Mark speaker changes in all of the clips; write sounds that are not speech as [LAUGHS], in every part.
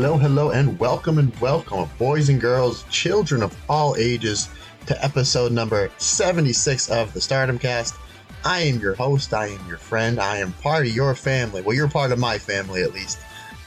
Speaker 1: Hello, hello, and welcome and welcome, boys and girls, children of all ages, to episode number 76 of the Stardom Cast. I am your host, I am your friend, I am part of your family. Well, you're part of my family at least.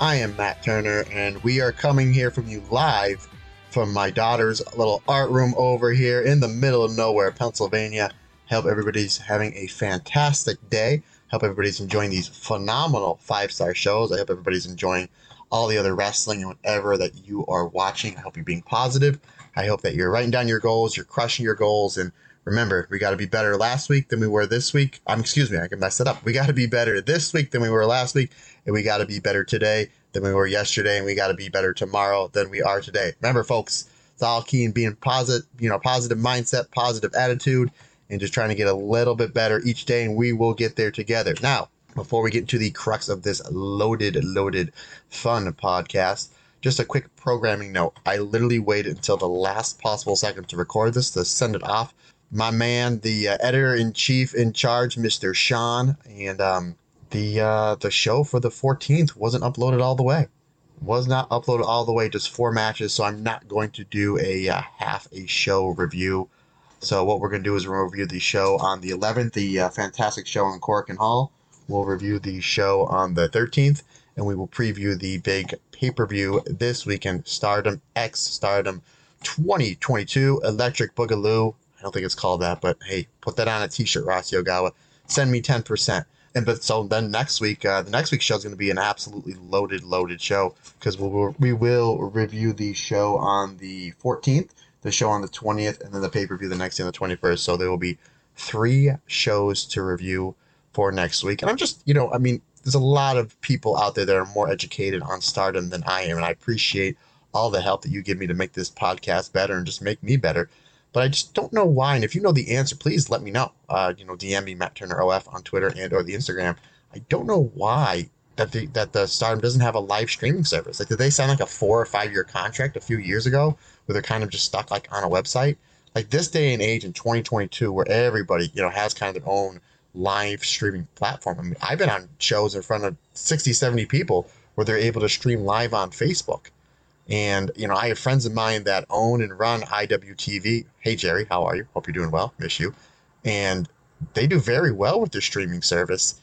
Speaker 1: I am Matt Turner, and we are coming here from you live from my daughter's little art room over here in the middle of nowhere, Pennsylvania. Hope everybody's having a fantastic day. Hope everybody's enjoying these phenomenal five star shows. I hope everybody's enjoying all the other wrestling and whatever that you are watching. I hope you're being positive. I hope that you're writing down your goals, you're crushing your goals, and remember, we got to be better last week than we were this week. Um, excuse me, I can mess it up. We got to be better this week than we were last week, and we got to be better today than we were yesterday, and we got to be better tomorrow than we are today. Remember, folks, it's all key in being positive, you know, positive mindset, positive attitude, and just trying to get a little bit better each day, and we will get there together. Now, before we get into the crux of this loaded, loaded, fun podcast, just a quick programming note. I literally waited until the last possible second to record this to send it off. My man, the uh, editor in chief in charge, Mr. Sean, and um, the uh, the show for the 14th wasn't uploaded all the way. Was not uploaded all the way, just four matches. So I'm not going to do a uh, half a show review. So what we're going to do is review the show on the 11th, the uh, fantastic show in Korakuen Hall. We'll review the show on the 13th, and we will preview the big pay per view this weekend Stardom X Stardom 2022 Electric Boogaloo. I don't think it's called that, but hey, put that on a t shirt, Rossy Ogawa. Send me 10%. And but so then next week, uh, the next week's show is going to be an absolutely loaded, loaded show because we'll, we will review the show on the 14th, the show on the 20th, and then the pay per view the next day on the 21st. So there will be three shows to review for next week. And I'm just, you know, I mean, there's a lot of people out there that are more educated on stardom than I am. And I appreciate all the help that you give me to make this podcast better and just make me better. But I just don't know why. And if you know the answer, please let me know. Uh, you know, DM me Matt Turner OF on Twitter and or the Instagram. I don't know why that the that the Stardom doesn't have a live streaming service. Like, did they sign like a four or five year contract a few years ago where they're kind of just stuck like on a website? Like this day and age in 2022, where everybody you know has kind of their own live streaming platform. I mean, I've been on shows in front of 60, 70 people where they're able to stream live on Facebook. And, you know, I have friends of mine that own and run IWTV. Hey, Jerry, how are you? Hope you're doing well. Miss you. And they do very well with their streaming service.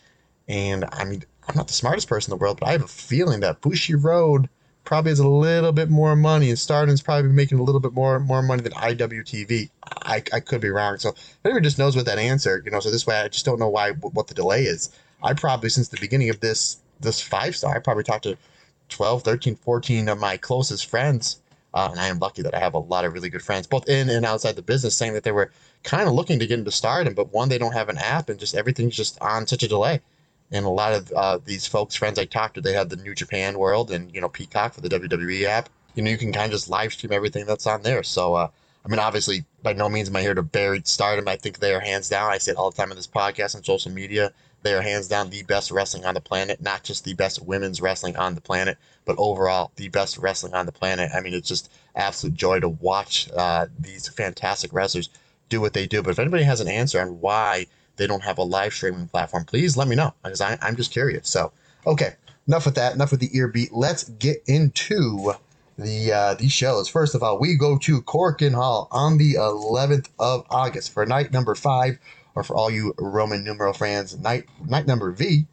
Speaker 1: And I mean, I'm not the smartest person in the world, but I have a feeling that Bushiroad probably has a little bit more money, and Stardom's probably making a little bit more more money than IWTV. I, I could be wrong. So if just knows what that answer, you know, so this way I just don't know why what the delay is. I probably since the beginning of this this five star, I probably talked to 12, 13, 14 of my closest friends. Uh, and I am lucky that I have a lot of really good friends, both in and outside the business, saying that they were kind of looking to get into stardom, but one, they don't have an app, and just everything's just on such a delay. And a lot of uh, these folks, friends I talked to, they had the New Japan World and you know Peacock for the WWE app. You know, you can kind of just live stream everything that's on there. So, uh, I mean, obviously, by no means am I here to bury Stardom. I think they are hands down. I say it all the time in this podcast and social media. They are hands down the best wrestling on the planet, not just the best women's wrestling on the planet, but overall the best wrestling on the planet. I mean, it's just absolute joy to watch uh, these fantastic wrestlers do what they do. But if anybody has an answer on why they don't have a live streaming platform, please let me know because I, I'm just curious. So, okay, enough with that. Enough with the ear beat. Let's get into the uh, these shows. First of all, we go to Korakuen Hall on the 11th of August for night number five or for all you Roman numeral fans, night night number V.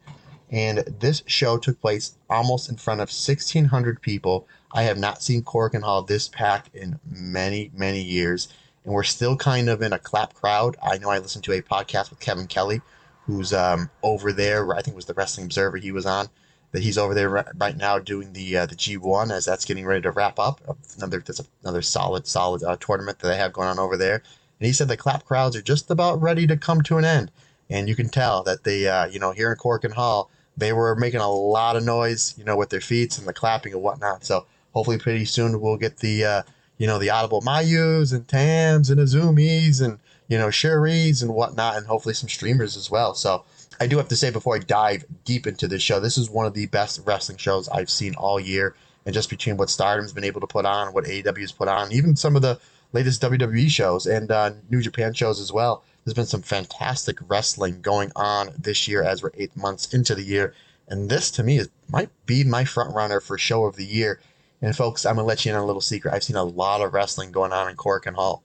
Speaker 1: And this show took place almost in front of 1,600 people. I have not seen Korakuen Hall this packed in many, many years. And we're still kind of in a clap crowd. I know I listened to a podcast with Kevin Kelly, who's um, over there. I think it was the Wrestling Observer he was on. That he's over there right now doing the uh, the G1 as that's getting ready to wrap up. Another that's another solid solid uh, tournament that they have going on over there. And he said the clap crowds are just about ready to come to an end. And you can tell that they, uh, you know, here in Korakuen Hall, they were making a lot of noise, you know, with their feet and the clapping and whatnot. So hopefully pretty soon we'll get the, uh, you know, the audible Mayus and Tams and Azumis and, you know, Syuri's and whatnot, and hopefully some streamers as well. So I do have to say before I dive deep into this show, this is one of the best wrestling shows I've seen all year. And just between what Stardom's been able to put on, what AEW's put on, even some of the latest WWE shows and uh, New Japan shows as well. There's been some fantastic wrestling going on this year as we're eight months into the year. And this to me is might be my front runner for show of the year. And folks, I'm gonna let you in on a little secret. I've seen a lot of wrestling going on in Korakuen Hall.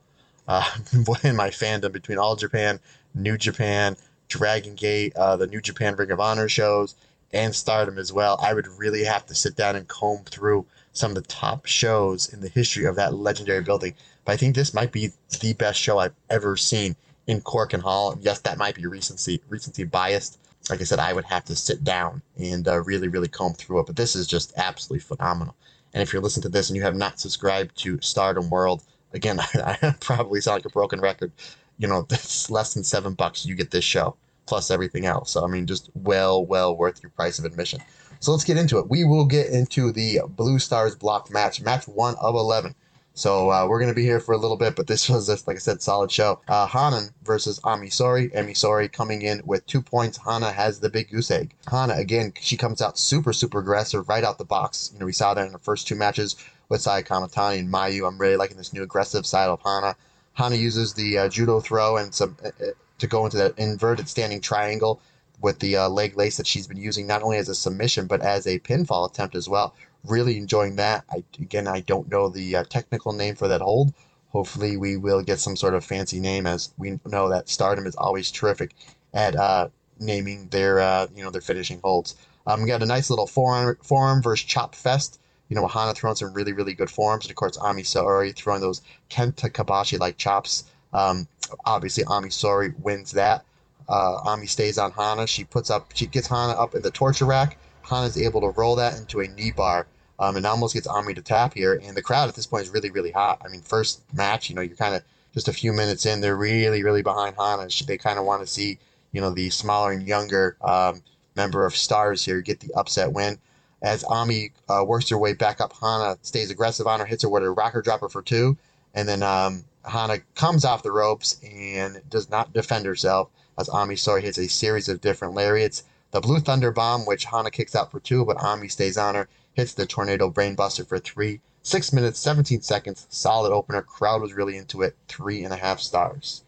Speaker 1: Uh, [LAUGHS] in my fandom between All Japan, New Japan, Dragon Gate, uh, the New Japan Ring of Honor shows, and Stardom as well. I would really have to sit down and comb through some of the top shows in the history of that legendary building. But I think this might be the best show I've ever seen in Korakuen Hall. Yes, that might be recency recency biased. Like I said, I would have to sit down and uh, really, really comb through it. But this is just absolutely phenomenal. And if you're listening to this and you have not subscribed to Stardom World, again, [LAUGHS] I, probably sound like a broken record. You know, [LAUGHS] it's less than seven bucks. You get this show plus everything else. So I mean, just well, well worth your price of admission. So let's get into it. We will get into the Blue Stars block match, match one of eleven. So uh, we're going to be here for a little bit, but this [LAUGHS] was just, like I said, solid show. Uh, Hanan versus Ami Sohrei. Ami Sohrei coming in with two points. Hana has the big goose egg. Hana, again, she comes out super, super aggressive right out the box. You know, we saw that in the first two matches with Saya Kamitani and Mayu. I'm really liking this new aggressive side of Hana. Hana uses the uh, judo throw and some uh, uh, to go into that inverted standing triangle with the uh, leg lace that she's been using not only as a submission but as a pinfall attempt as well really enjoying that. I again, I don't know the uh, technical name for that hold. Hopefully, we will get some sort of fancy name, as we know that Stardom is always terrific at uh, naming their uh, you know their finishing holds. Um, we got a nice little forearm forearm versus chop fest. You know, Hana throwing some really really good forms, and of course Ami Sohrei throwing those Kenta Kobashi like chops. Um, obviously, Ami Sohrei wins that. Uh, Ami stays on Hana. She puts up, she gets Hana up in the torture rack. Hana's able to roll that into a knee bar um, and almost gets Ami to tap here. And the crowd at this point is really, really hot. I mean, first match, you know, you're kind of just a few minutes in, they're really, really behind Hana. They kind of want to see, you know, the smaller and younger um, member of Stars here get the upset win. As Ami uh, works her way back up, Hana stays aggressive on her, hits her with a rocker dropper for two. And then um, Hana comes off the ropes and does not defend herself as Ami Sohrei hits a series of different lariats. The Blue Thunder Bomb, which Hana kicks out for two, but Ami stays on her, hits the Tornado Brainbuster for three. Six minutes, 17 seconds, solid opener. Crowd was really into it. Three and a half stars.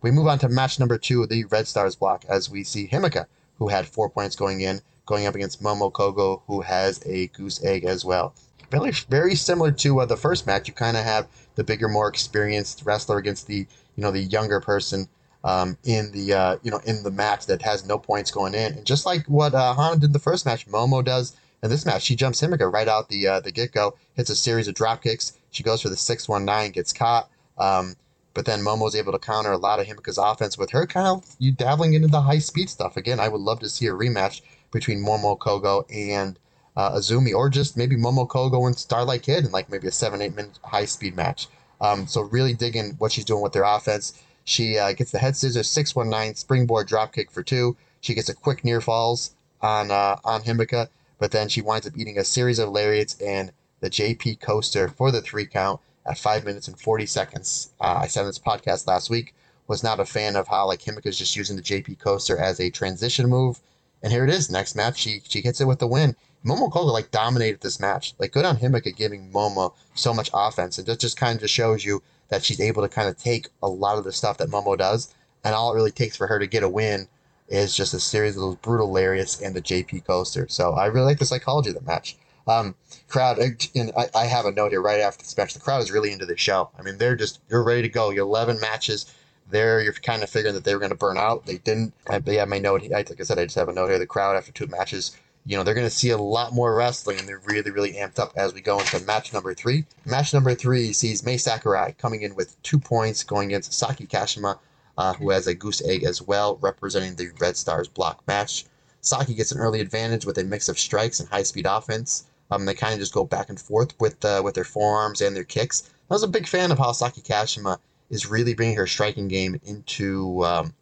Speaker 1: We move on to match number two, the Red Stars block, as we see Himeka, who had four points going in, going up against Momo Kohgo, who has a goose egg as well. Very, very similar to uh, the first match. You kind of have the bigger, more experienced wrestler against the, you know, the younger person um, in the uh, you know in the match that has no points going in. And just like what uh, Hana did the first match, Momo does in this match. She jumps Himeka right out the uh, the get go, hits a series of drop kicks. She goes for the six one nine, gets caught. Um, but then Momo Momo's able to counter a lot of Himeka's offense with her kind of you dabbling into the high speed stuff. Again, I would love to see a rematch between Momo Kohgo and uh, Azumi, or just maybe Momo Kohgo and Starlight Kid in like maybe a seven eight minute high speed match. Um, so really digging what she's doing with their offense. She uh, gets the head scissors 619 springboard dropkick for two. She gets a quick near falls on uh, on Himeka, but then she winds up eating a series of lariats and the JP coaster for the three count at five minutes and 40 seconds. Uh, I said in this podcast last week was not a fan of how like Himeka's just using the JP coaster as a transition move. And here it is, next match, she she hits it with the win. Momo Kohgo like dominated this match. Like good on Himeka giving Momo so much offense. And that just kind of just shows you that she's able to kind of take a lot of the stuff that Momo does. And all it really takes for her to get a win is just a series of those brutal lariats and the JP coaster. So I really like the psychology of the match. Um, crowd, and I, I have a note here right after this match. The crowd is really into the show. I mean, they're just, you're ready to go. You're 11 matches there. You're kind of figuring that they were going to burn out. They didn't. I, yeah, my note, like I said, I just have a note here. The crowd after two matches you know, they're going to see a lot more wrestling and they're really, really amped up as we go into match number three. Match number three sees Mai Sakurai coming in with two points going against Saki Kashima, uh, who has a goose egg as well, representing the Red Stars block match. Saki gets an early advantage with a mix of strikes and high speed offense. Um, they kind of just go back and forth with uh, with their forearms and their kicks. I was a big fan of how Saki Kashima is really bringing her striking game into um,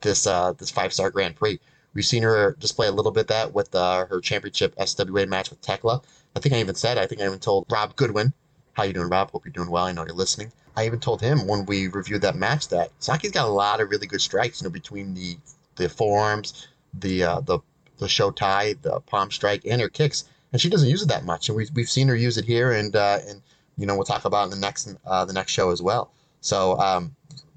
Speaker 1: this uh, this five star Grand Prix. We've seen her display a little bit that with uh, her championship SWA match with Tekla. I think I even said, I think I even told Rob Goodwin, how you doing, Rob? Hope you're doing well. I know you're listening. I even told him when we reviewed that match that Saki's got a lot of really good strikes, you know, between the the forearms, the uh, the the shotei, the palm strike, and her kicks, and she doesn't use it that much. And we've, we've seen her use it here, and uh, and you know we'll talk about in the next uh, the next show as well. So um,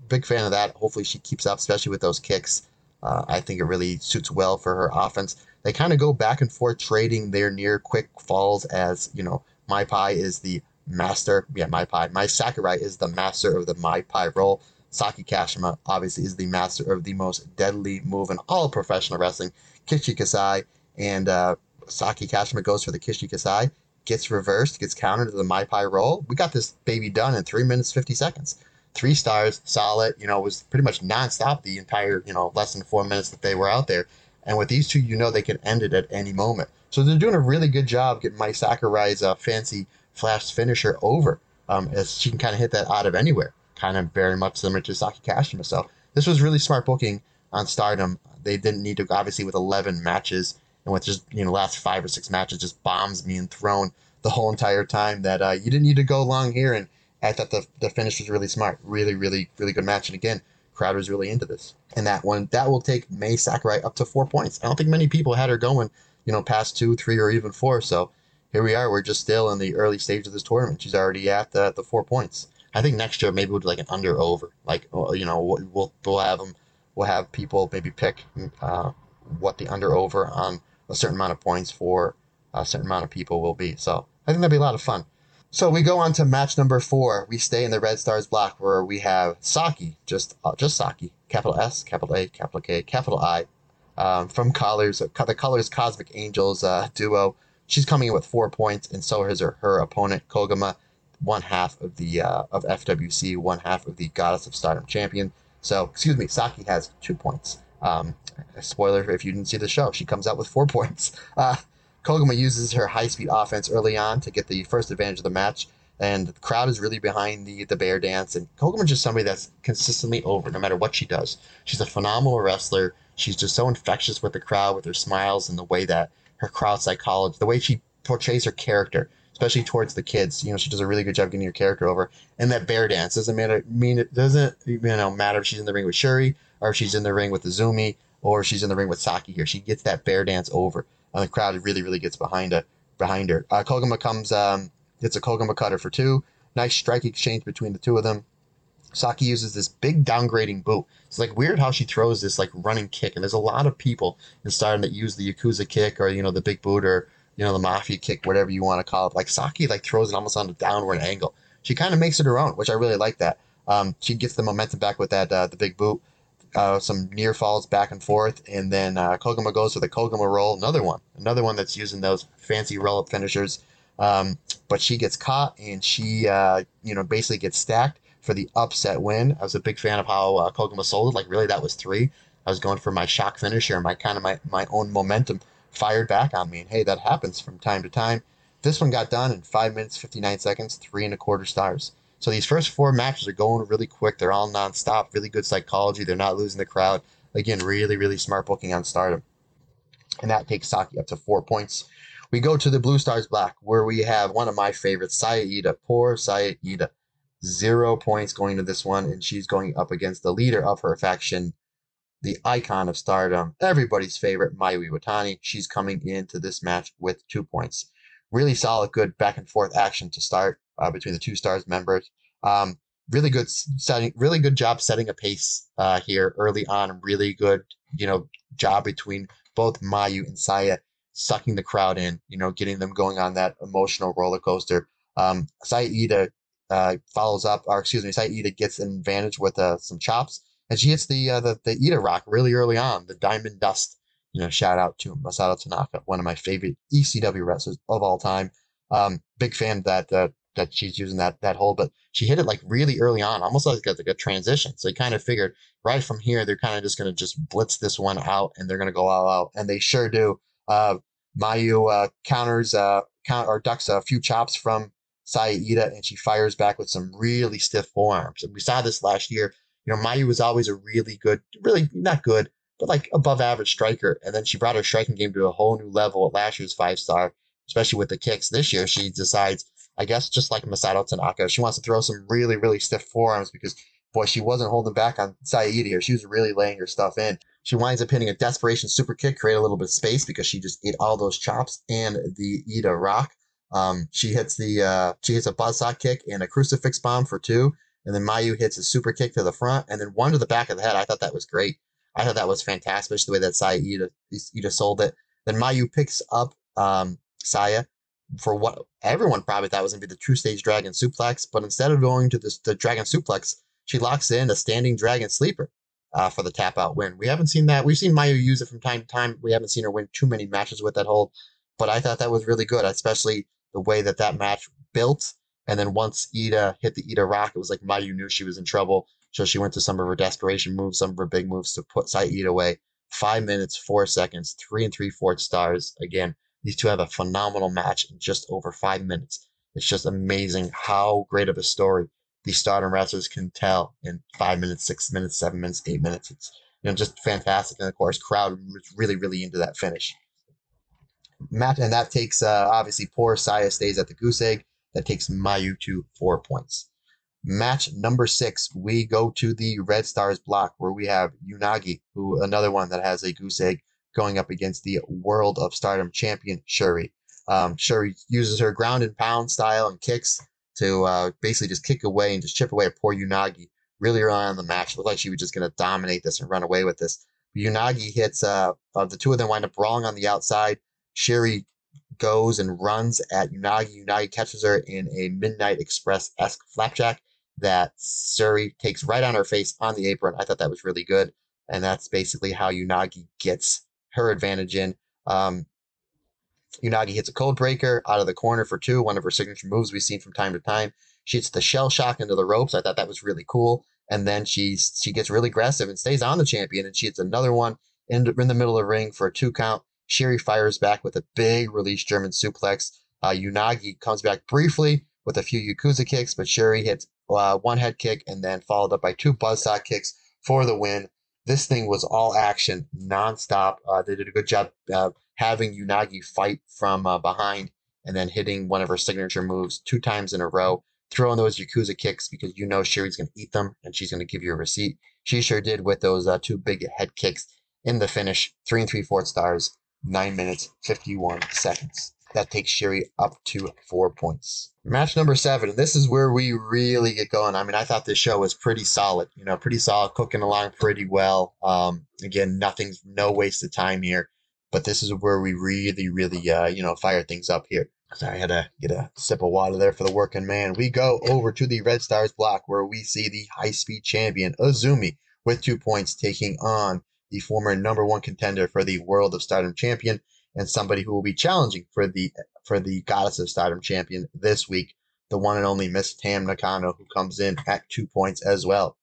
Speaker 1: big fan of that. Hopefully she keeps up, especially with those kicks. Uh, I think it really suits well for her offense. They kind of go back and forth trading their near quick falls as, you know, Mai Pai is the master. Yeah, Mai Pai. Mai Sakurai is the master of the Mai Pai roll. Saki Kashima obviously is the master of the most deadly move in all professional wrestling, Kishi Kaisei. And uh, Saki Kashima goes for the Kishi Kaisei, gets reversed, gets countered to the Mai Pai roll. We got this baby done in 3 minutes 50 seconds three stars, solid. You know, was pretty much nonstop the entire you know less than four minutes that they were out there. And with these two, you know they can end it at any moment. So they're doing a really good job getting Mai Sakurai's uh, fancy flash finisher over, um, as she can kind of hit that out of anywhere, kind of very much similar to Saki Kashima. So this was really smart booking on Stardom. They didn't need to obviously with 11 matches and with just you know last five or six matches just bombs being thrown the whole entire time that uh, you didn't need to go long here and I thought the, the finish was really smart. Really, really, really good match. And again, crowd was really into this. And that one, that will take Mai Sakurai up to four points. I don't think many people had her going, you know, past two, three, or even four. So here we are. We're just still in the early stage of this tournament. She's already at the, the four points. I think next year maybe we'll do like an under over. Like, uh, you know, we'll, we'll have them, we'll have people maybe pick uh, what the under over on a certain amount of points for a certain amount of people will be. So I think that'd be a lot of fun. So we go on to match number four. We stay in the Red Stars block where we have Saki, just uh, just Saki, capital S, capital A, capital K, capital I, um, from Colors, the Colors Cosmic Angels uh, duo. She's coming in with four points, and so is her, her opponent Koguma, one half of the uh, of FWC, one half of the Goddess of Stardom champion. So excuse me, Saki has two points. Um, spoiler if you didn't see the show, she comes out with four [LAUGHS] points. Uh, Koguma uses her high speed offense early on to get the first advantage of the match, and the crowd is really behind the, the bear dance. And Koguma is just somebody that's consistently over no matter what she does. She's a phenomenal wrestler. She's just so infectious with the crowd, with her smiles and the way that her crowd psychology, the way she portrays her character, especially towards the kids. You know, she does a really good job getting her character over. And that bear dance doesn't matter. Mean it doesn't you know matter if she's in the ring with Syuri or if she's in the ring with Azumi or if she's in the ring with Saki here. She gets that bear dance over and the crowd really, really gets behind it. Behind her, uh, Koguma comes, um, a Koguma cutter for two. Nice strike exchange between the two of them. Saki uses this big downgrading boot. It's like weird how she throws this like running kick, and there's a lot of people in Stardom that use the Yakuza kick or you know the big boot or you know the Mafia kick, whatever you want to call it. Like Saki like throws it almost on a downward angle. She kind of makes it her own, which I really like that. Um, she gets the momentum back with that uh, the big boot uh, some near falls back and forth, and then uh, Koguma goes for the Koguma roll, another one, another one that's using those fancy roll up finishers. Um, but she gets caught, and she, uh, you know, basically gets stacked for the upset win. I was a big fan of how uh, Koguma sold it. Like, really, that was three. I was going for my shock finisher, my kind of my, my own momentum fired back on me. And hey, that happens from time to time. This one got done in five minutes, 59 seconds, three and a quarter stars. So these first four matches are going really quick. They're all nonstop. Really good psychology. They're not losing the crowd. Again, really, really smart booking on Stardom. And that takes Saki up to four points. We go to the Blue Stars Black, where we have one of my favorites, Saya Iida. Poor Saya Iida. Zero points going to this one, and she's going up against the leader of her faction, the icon of stardom, everybody's favorite, Mayu Iwatani. She's coming into this match with two points. Really solid, good back and forth action to start uh, between the two stars members. Um, really good setting, really good job setting a pace uh, here early on. Really good, you know, job between both Mayu and Saya, sucking the crowd in. You know, getting them going on that emotional roller coaster. Um, Saya Iida uh, follows up, or excuse me, Saya Iida gets an advantage with uh, some chops, and she hits the uh, the the Iida rock really early on, the Diamond Dust. You know, shout out to Masato Tanaka, one of my favorite ECW wrestlers of all time. Um, big fan that uh, that she's using that that hold, but she hit it like really early on, almost like like a transition. So you kind of figured right from here they're kind of just going to just blitz this one out and they're going to go all out, and they sure do. Uh, Mayu uh, counters uh, count or ducks a few chops from Saya Iida, and she fires back with some really stiff forearms. And we saw this last year. You know, Mayu was always a really good, really not good, but like above average striker. And then she brought her striking game to a whole new level at last year's five star, especially with the kicks. This year, she decides, I guess, just like Masato Tanaka, she wants to throw some really, really stiff forearms because, boy, she wasn't holding back on Iida here. She was really laying her stuff in. She winds up hitting a desperation super kick, create a little bit of space because she just ate all those chops and the Iida rock. Um, she hits the uh, she hits a buzzsaw kick and a crucifix bomb for two, and then Mayu hits a super kick to the front and then one to the back of the head. I thought that was great. I thought that was fantastic especially the way that Saya Iida, Iida sold it. Then Mayu picks up um, Saya for what everyone probably thought was going to be the true stage dragon suplex, but instead of going to the, the dragon suplex, she locks in a standing dragon sleeper uh, for the tap out win. We haven't seen that. We've seen Mayu use it from time to time. We haven't seen her win too many matches with that hold, but I thought that was really good, especially the way that that match built. And then once Iida hit the Iida rock, it was like Mayu knew she was in trouble. So she went to some of her desperation moves, some of her big moves to put Iida away. Five minutes, four seconds, three and three fourths stars. Again, these two have a phenomenal match in just over five minutes. It's just amazing how great of a story these stardom wrestlers can tell in five minutes, six minutes, seven minutes, eight minutes. It's you know just fantastic, and of course, crowd was really, really into that finish. Matt, and that takes uh, obviously poor Saya stays at the goose egg. That takes Mayu to four points. Match number six, we go to the Red Stars block where we have Unagi, who another one that has a goose egg going up against the World of Stardom champion Syuri. Um, Syuri uses her ground and pound style and kicks to uh, basically just kick away and just chip away at poor Unagi really early on in the match. It looked like she was just going to dominate this and run away with this. Unagi hits, uh, uh, the two of them wind up brawling on the outside. Syuri goes and runs at Unagi. Unagi catches her in a Midnight Express esque flapjack that Syuri takes right on her face on the apron. I thought that was really good. And that's basically how Unagi gets her advantage in. Um, Unagi hits a cold breaker out of the corner for two, one of her signature moves we've seen from time to time. She hits the shell shock into the ropes. I thought that was really cool. And then she she gets really aggressive and stays on the champion, and she hits another one in, in the middle of the ring for a two count. Syuri fires back with a big release German suplex. Uh, Unagi comes back briefly with a few Yakuza kicks, but Syuri hits uh, one head kick and then followed up by two buzzsaw kicks for the win. This thing was all action, nonstop. Uh, they did a good job uh, having Unagi fight from uh, behind and then hitting one of her signature moves two times in a row, throwing those Yakuza kicks because you know Syuri's going to eat them and she's going to give you a receipt. She sure did with those uh, two big head kicks in the finish. Three and three fourth stars, nine minutes, 51 seconds. That takes Syuri up to four points. Match number seven. This is where we really get going. I mean, I thought this show was pretty solid, you know, pretty solid, cooking along pretty well. Um, again, nothing's no waste of time here but this is where we really, really, uh, you know, fire things up here. Sorry, I had to get a sip of water there for the working man. We go over to the Red Stars block where we see the high speed champion Azumi with two points taking on the former number one contender for the World of Stardom champion and somebody who will be challenging for the for the Goddess of Stardom champion this week, the one and only Miss Tam Nakano, who comes in at two points as well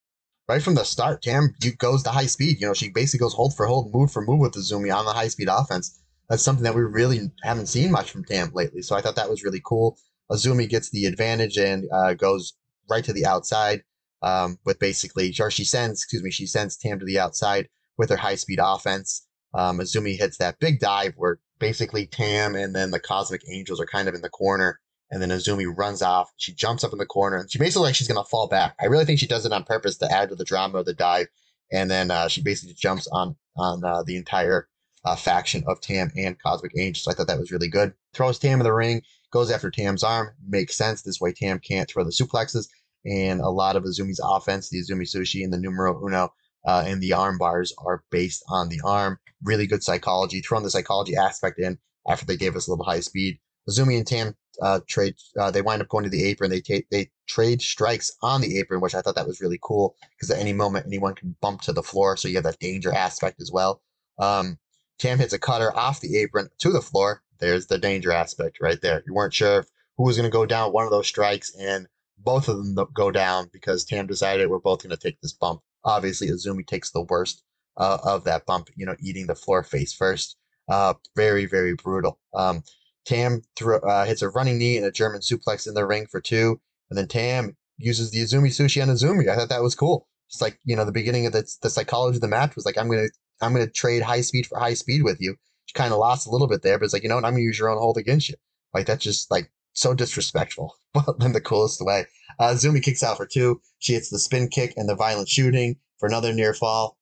Speaker 1: right from the start, Tam goes to high speed. You know, she basically goes hold for hold, move for move with the Zumi on the high speed offense. That's something that we really haven't seen much from Tam lately. So I thought that was really cool. Azumi gets the advantage and uh, goes right to the outside um, with basically, or she sends, excuse me, she sends Tam to the outside with her high speed offense. Um, Azumi hits that big dive where basically Tam and then the Cosmic Angels are kind of in the corner And then Azumi runs off. She jumps up in the corner and she basically like she's gonna fall back. I really think she does it on purpose to add to the drama of the dive. And then uh, she basically jumps on on uh, the entire uh, faction of Tam and Cosmic Angels. So I thought that was really good. Throws Tam in the ring, goes after Tam's arm. Makes sense. This way Tam can't throw the suplexes. And a lot of Azumi's offense, the Azumi Sushi and the numero uno uh, and the arm bars are based on the arm. Really good psychology. Throwing the psychology aspect in after they gave us a little high speed. Azumi and Tam uh, trade. Uh, they wind up going to the apron. They take they trade strikes on the apron, which I thought that was really cool because at any moment anyone can bump to the floor, so you have that danger aspect as well. Um, Tam hits a cutter off the apron to the floor. There's the danger aspect right there. You weren't sure who was going to go down one of those strikes, and both of them go down because Tam decided we're both going to take this bump. Obviously, Azumi takes the worst uh, of that bump, you know, eating the floor face first. Uh, very, very brutal. Um, Tam throw, uh, hits a running knee and a German suplex in the ring for two. And then Tam uses the Azumi sushi on Azumi. I thought that was cool. It's like, you know, the beginning of the, the psychology of the match was like, I'm going to, I'm going to trade high speed for high speed with you. She kind of lost a little bit there, but it's like, you know what? I'm going to use your own hold against you. Like, that's just like so disrespectful, [LAUGHS] but in the coolest way. Uh, Zumi kicks out for two. She hits the spin kick and the violent shooting for another near fall.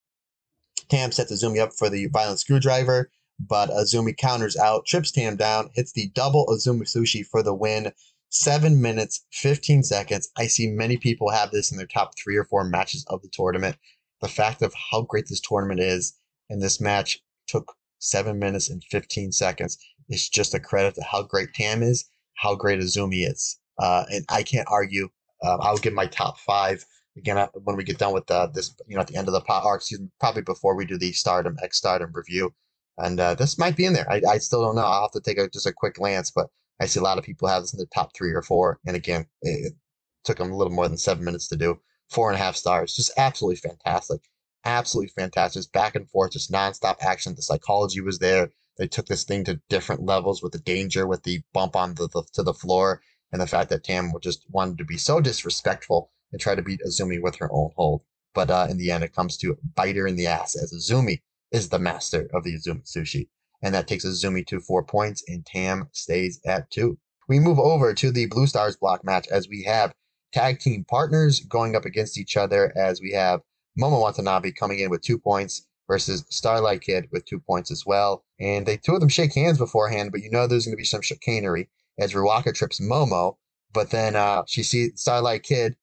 Speaker 1: Tam sets Azumi up for the violent screwdriver but Azumi counters out, trips Tam down, hits the double Azumi Sushi for the win. Seven minutes, 15 seconds. I see many people have this in their top three or four matches of the tournament. The fact of how great this tournament is, and this match took seven minutes and 15 seconds, is just a credit to how great Tam is, how great a Azumi is. Uh, and I can't argue. Uh, I'll give my top five again when we get done with uh, this, you know, at the end of the pot, or excuse me, probably before we do the Stardom X Stardom review and uh, this might be in there. I, I still don't know. I'll have to take a, just a quick glance, but I see a lot of people have this in the top three or four. And again, it, it took them a little more than seven minutes to do. Four and a half stars, just absolutely fantastic, absolutely fantastic. Just back and forth, just nonstop action. The psychology was there. They took this thing to different levels with the danger, with the bump on the, the to the floor, and the fact that Tam just wanted to be so disrespectful and try to beat Azumi with her own hold. But uh, in the end, it comes to bite her in the ass as Azumi is the master of the Azumi Sushi. And that takes Azumi to four points, and Tam stays at two. We move over to the Blue Stars block match as we have tag team partners going up against each other as we have Momo Watanabe coming in with two points versus Starlight Kid with two points as well. And they two of them shake hands beforehand, but you know there's going to be some chicanery as Ruaka trips Momo. But then uh, she sees Starlight Kid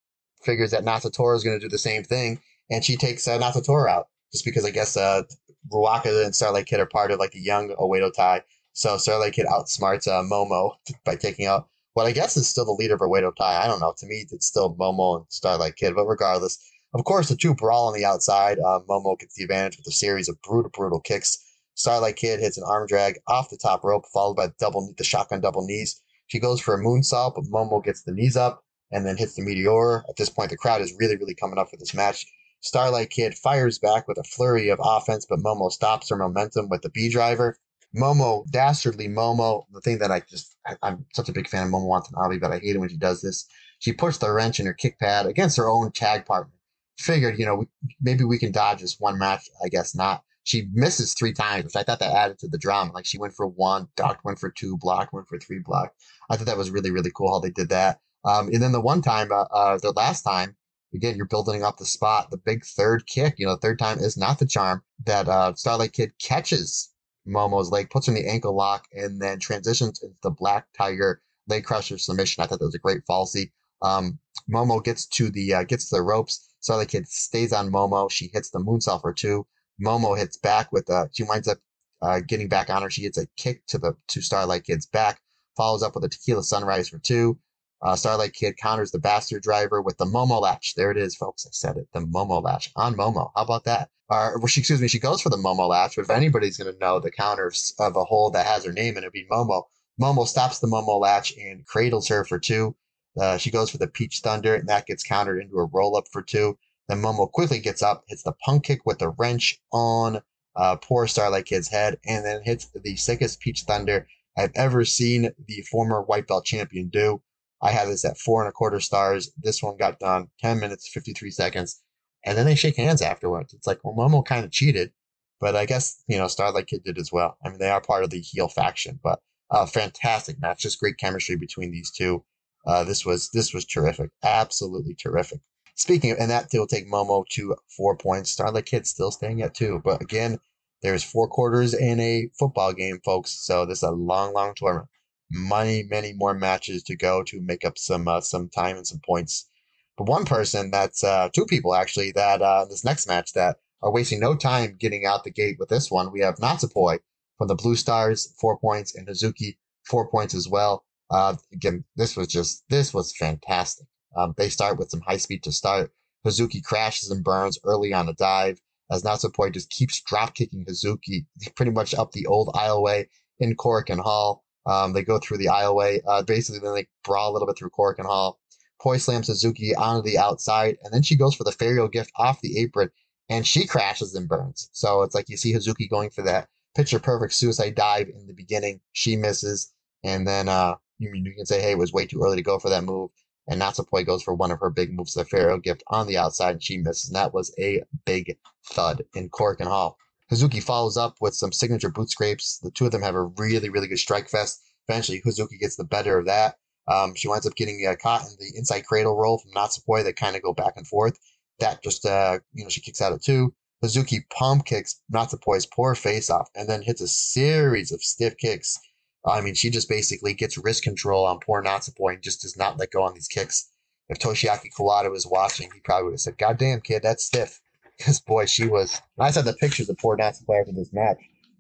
Speaker 1: figures that Natsuko Tora is going to do the same thing, and she takes uh, Natsuko Tora out just because I guess uh, Ruaka and Starlight Kid are part of like the young Oedo Tai. So Starlight Kid outsmarts uh, Momo by taking out what I guess is still the leader of Oedo Tai. I don't know. To me, it's still Momo and Starlight Kid. But regardless, of course, the two brawl on the outside. Uh, Momo gets the advantage with a series of brutal, brutal kicks. Starlight Kid hits an arm drag off the top rope, followed by the double the shotgun double knees. She goes for a moonsault, but Momo gets the knees up and then hits the meteor. At this point, the crowd is really, really coming up for this match. Starlight Kid fires back with a flurry of offense, but Momo stops her momentum with the B driver. Momo, dastardly Momo, the thing that I just, I, am such a big fan of Momo Watanabe, but I hate it when she does this. She puts the wrench in her kick pad against her own tag partner. Figured, you know, maybe we can dodge this one match. I guess not. She misses three times, which I thought that added to the drama. Like she went for one, docked went for two, blocked, one for three, blocked. I thought that was really, really cool how they did that. Um, and then the one time, uh, uh, the last time, again, you're building up the spot. The big third kick, you know, third time is not the charm that uh, Starlight Kid catches Momo's leg, puts her in the ankle lock, and then transitions into the Black Tiger leg crusher submission. I thought that was a great falsy. Um, Momo gets to the uh, gets to the ropes. Starlight Kid stays on Momo. She hits the moonsault for two. Momo hits back with uh she winds up uh, getting back on her. She hits a kick to the to Starlight Kid's back, follows up with a tequila sunrise for two. Uh, Starlight Kid counters the bastard driver with the Momo latch. There it is, folks. I said it. The Momo latch on Momo. How about that? Or, she, excuse me, she goes for the Momo latch. But if anybody's going to know the counter of a hold that has her name in it, it'd be Momo. Momo stops the Momo latch and cradles her for two. Uh, she goes for the Peach Thunder, and that gets countered into a roll up for two. Then Momo quickly gets up, hits the punk kick with the wrench on uh, poor Starlight Kid's head, and then hits the sickest Peach Thunder I've ever seen the former white belt champion do. I have this at four and a quarter stars. This one got done 10 minutes, 53 seconds. And then they shake hands afterwards. It's like, well, Momo kind of cheated, but I guess, you know, Starlight Kid did as well. I mean, they are part of the heel faction, but Uh, fantastic match, just great chemistry between these two. Uh, this was this was terrific, absolutely terrific. Speaking of, and that will take Momo to four points. Starlight Kid still staying at two, but again, there's four quarters in a football game, folks. So this is a long, long tournament. Many, many more matches to go to make up some uh, some time and some points. But one person that's uh, two people actually that uh, this next match that are wasting no time getting out the gate with this one. We have Natsupoi from the Blue Stars, four points, and Hazuki, four points as well. Uh, again, this was just, this was fantastic. Um, they start with some high speed to start. Hazuki crashes and burns early on a dive as Natsu Natsupoi just keeps drop kicking Hazuki pretty much up the old aisleway in Korakuen Hall. Um, they go through the aisleway. Uh, basically, then they brawl a little bit through Korakuen Hall. Poi slams Hazuki onto the outside, and then she goes for the Pharaoh gift off the apron, and she crashes and burns. So it's like you see Hazuki going for that picture perfect suicide dive in the beginning. She misses, and then uh, you, you can say, hey, it was way too early to go for that move. And Natsupoi goes for one of her big moves, the Pharaoh gift on the outside, and she misses. And that was a big thud in Korakuen Hall. Hazuki follows up with some signature boot scrapes. The two of them have a really, really good strike fest. Eventually, Hazuki gets the better of that. Um, she winds up getting uh, caught in the inside cradle roll from Natsupoi that kind of go back and forth. That just, uh, you know, she kicks out of two. Hazuki pump kicks Natsupoi's poor face off and then hits a series of stiff kicks I mean, she just basically gets wrist control on poor Natsupoi and just does not let go on these kicks. If Toshiaki Kawada was watching, he probably would have said, God damn, kid, that's stiff. [LAUGHS] Because, boy, she was. I saw the pictures of poor Natsupoi after this match.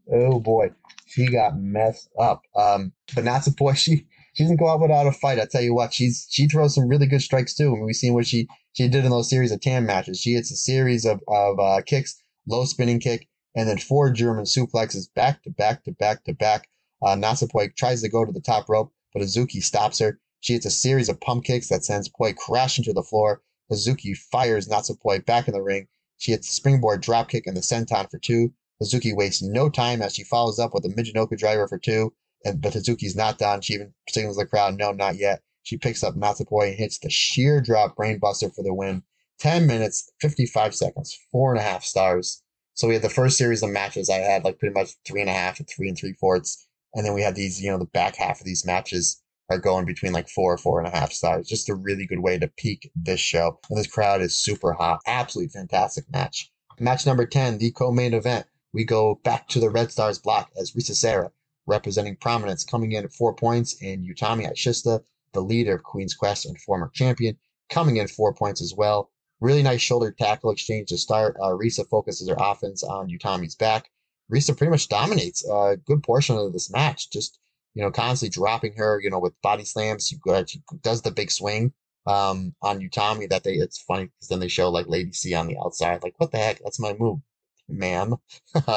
Speaker 1: Oh, boy, she got messed up. Um, but Natsupoi, [LAUGHS] she, she doesn't go out without a fight. I tell you what, she's she throws some really good strikes, too. I mean, we've seen what she, she did in those series of TAM matches. She hits a series of, of uh, kicks, low spinning kick, and then four German suplexes back to back to back to back uh, Natsupoi tries to go to the top rope, but Hazuki stops her. She hits a series of pump kicks that sends Poi crashing to the floor. Hazuki fires Natsupoi back in the ring. She hits a springboard dropkick and the senton for two. Azuki wastes no time as she follows up with a Michinoku driver for two. And but Hazuki's not done. She even signals the crowd, no, not yet. She picks up Natsupoi and hits the sheer drop brainbuster for the win. 10 minutes, 55 seconds, four and a half stars. So we had the first series of matches. I had like pretty much three and a half to three and three fourths. And then we have these, you know, the back half of these matches are going between like four, or four and a half stars. Just a really good way to peak this show. And this crowd is super hot. Absolutely fantastic match. Match number 10, the co-main event. We go back to the Red Stars block as Risa Sera, representing prominence, coming in at four points, and Utami Hayashishita, the leader of Queen's Quest and former champion, coming in four points as well. Really nice shoulder tackle exchange to start. Uh, Risa focuses her offense on Utami's back. Risa pretty much dominates a good portion of this match, just you know, constantly dropping her, you know, with body slams. She, she does the big swing um, on Utami that they, it's funny because then they show like Lady C on the outside. Like, what the heck? That's my move, ma'am. [LAUGHS]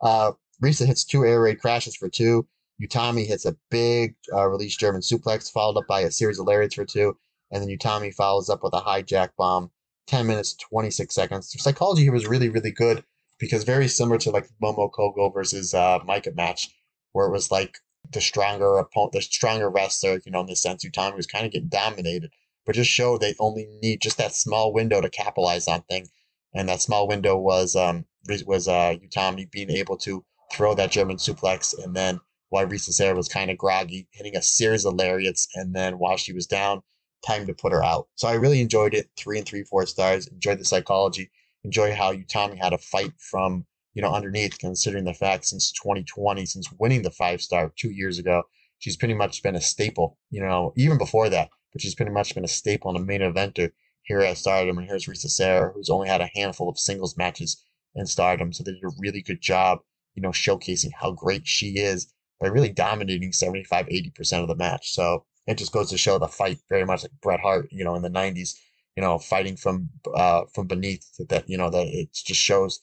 Speaker 1: uh, Risa hits two air raid crashes for two. Utami hits a big uh, release German suplex, followed up by a series of lariats for two. And then Utami follows up with a hijack bomb. 10 minutes, 26 seconds. Psychology here was really, really good because very similar to like Momo Kohgo versus uh, Maika match, where it was like the stronger opponent, the stronger wrestler, you know, in the sense Utami was kind of getting dominated, but just showed they only need just that small window to capitalize on thing, and that small window was um was uh Utami being able to throw that German suplex, and then while Risa Sera was kind of groggy, hitting a series of lariats, and then while she was down, time to put her out. So I really enjoyed it. Three and three four stars. Enjoyed the psychology enjoy how Utami had to fight from you know underneath, considering the fact since 2020, since winning the five star two years ago, she's pretty much been a staple. You know, even before that, but she's pretty much been a staple in a main eventer here at Stardom. And here's Risa Sera, who's only had a handful of singles matches in Stardom, so they did a really good job, you know, showcasing how great she is by really dominating 75, 80% of the match. So it just goes to show the fight very much like Bret Hart, you know, in the 90s you know, fighting from uh, from beneath that you know that it just shows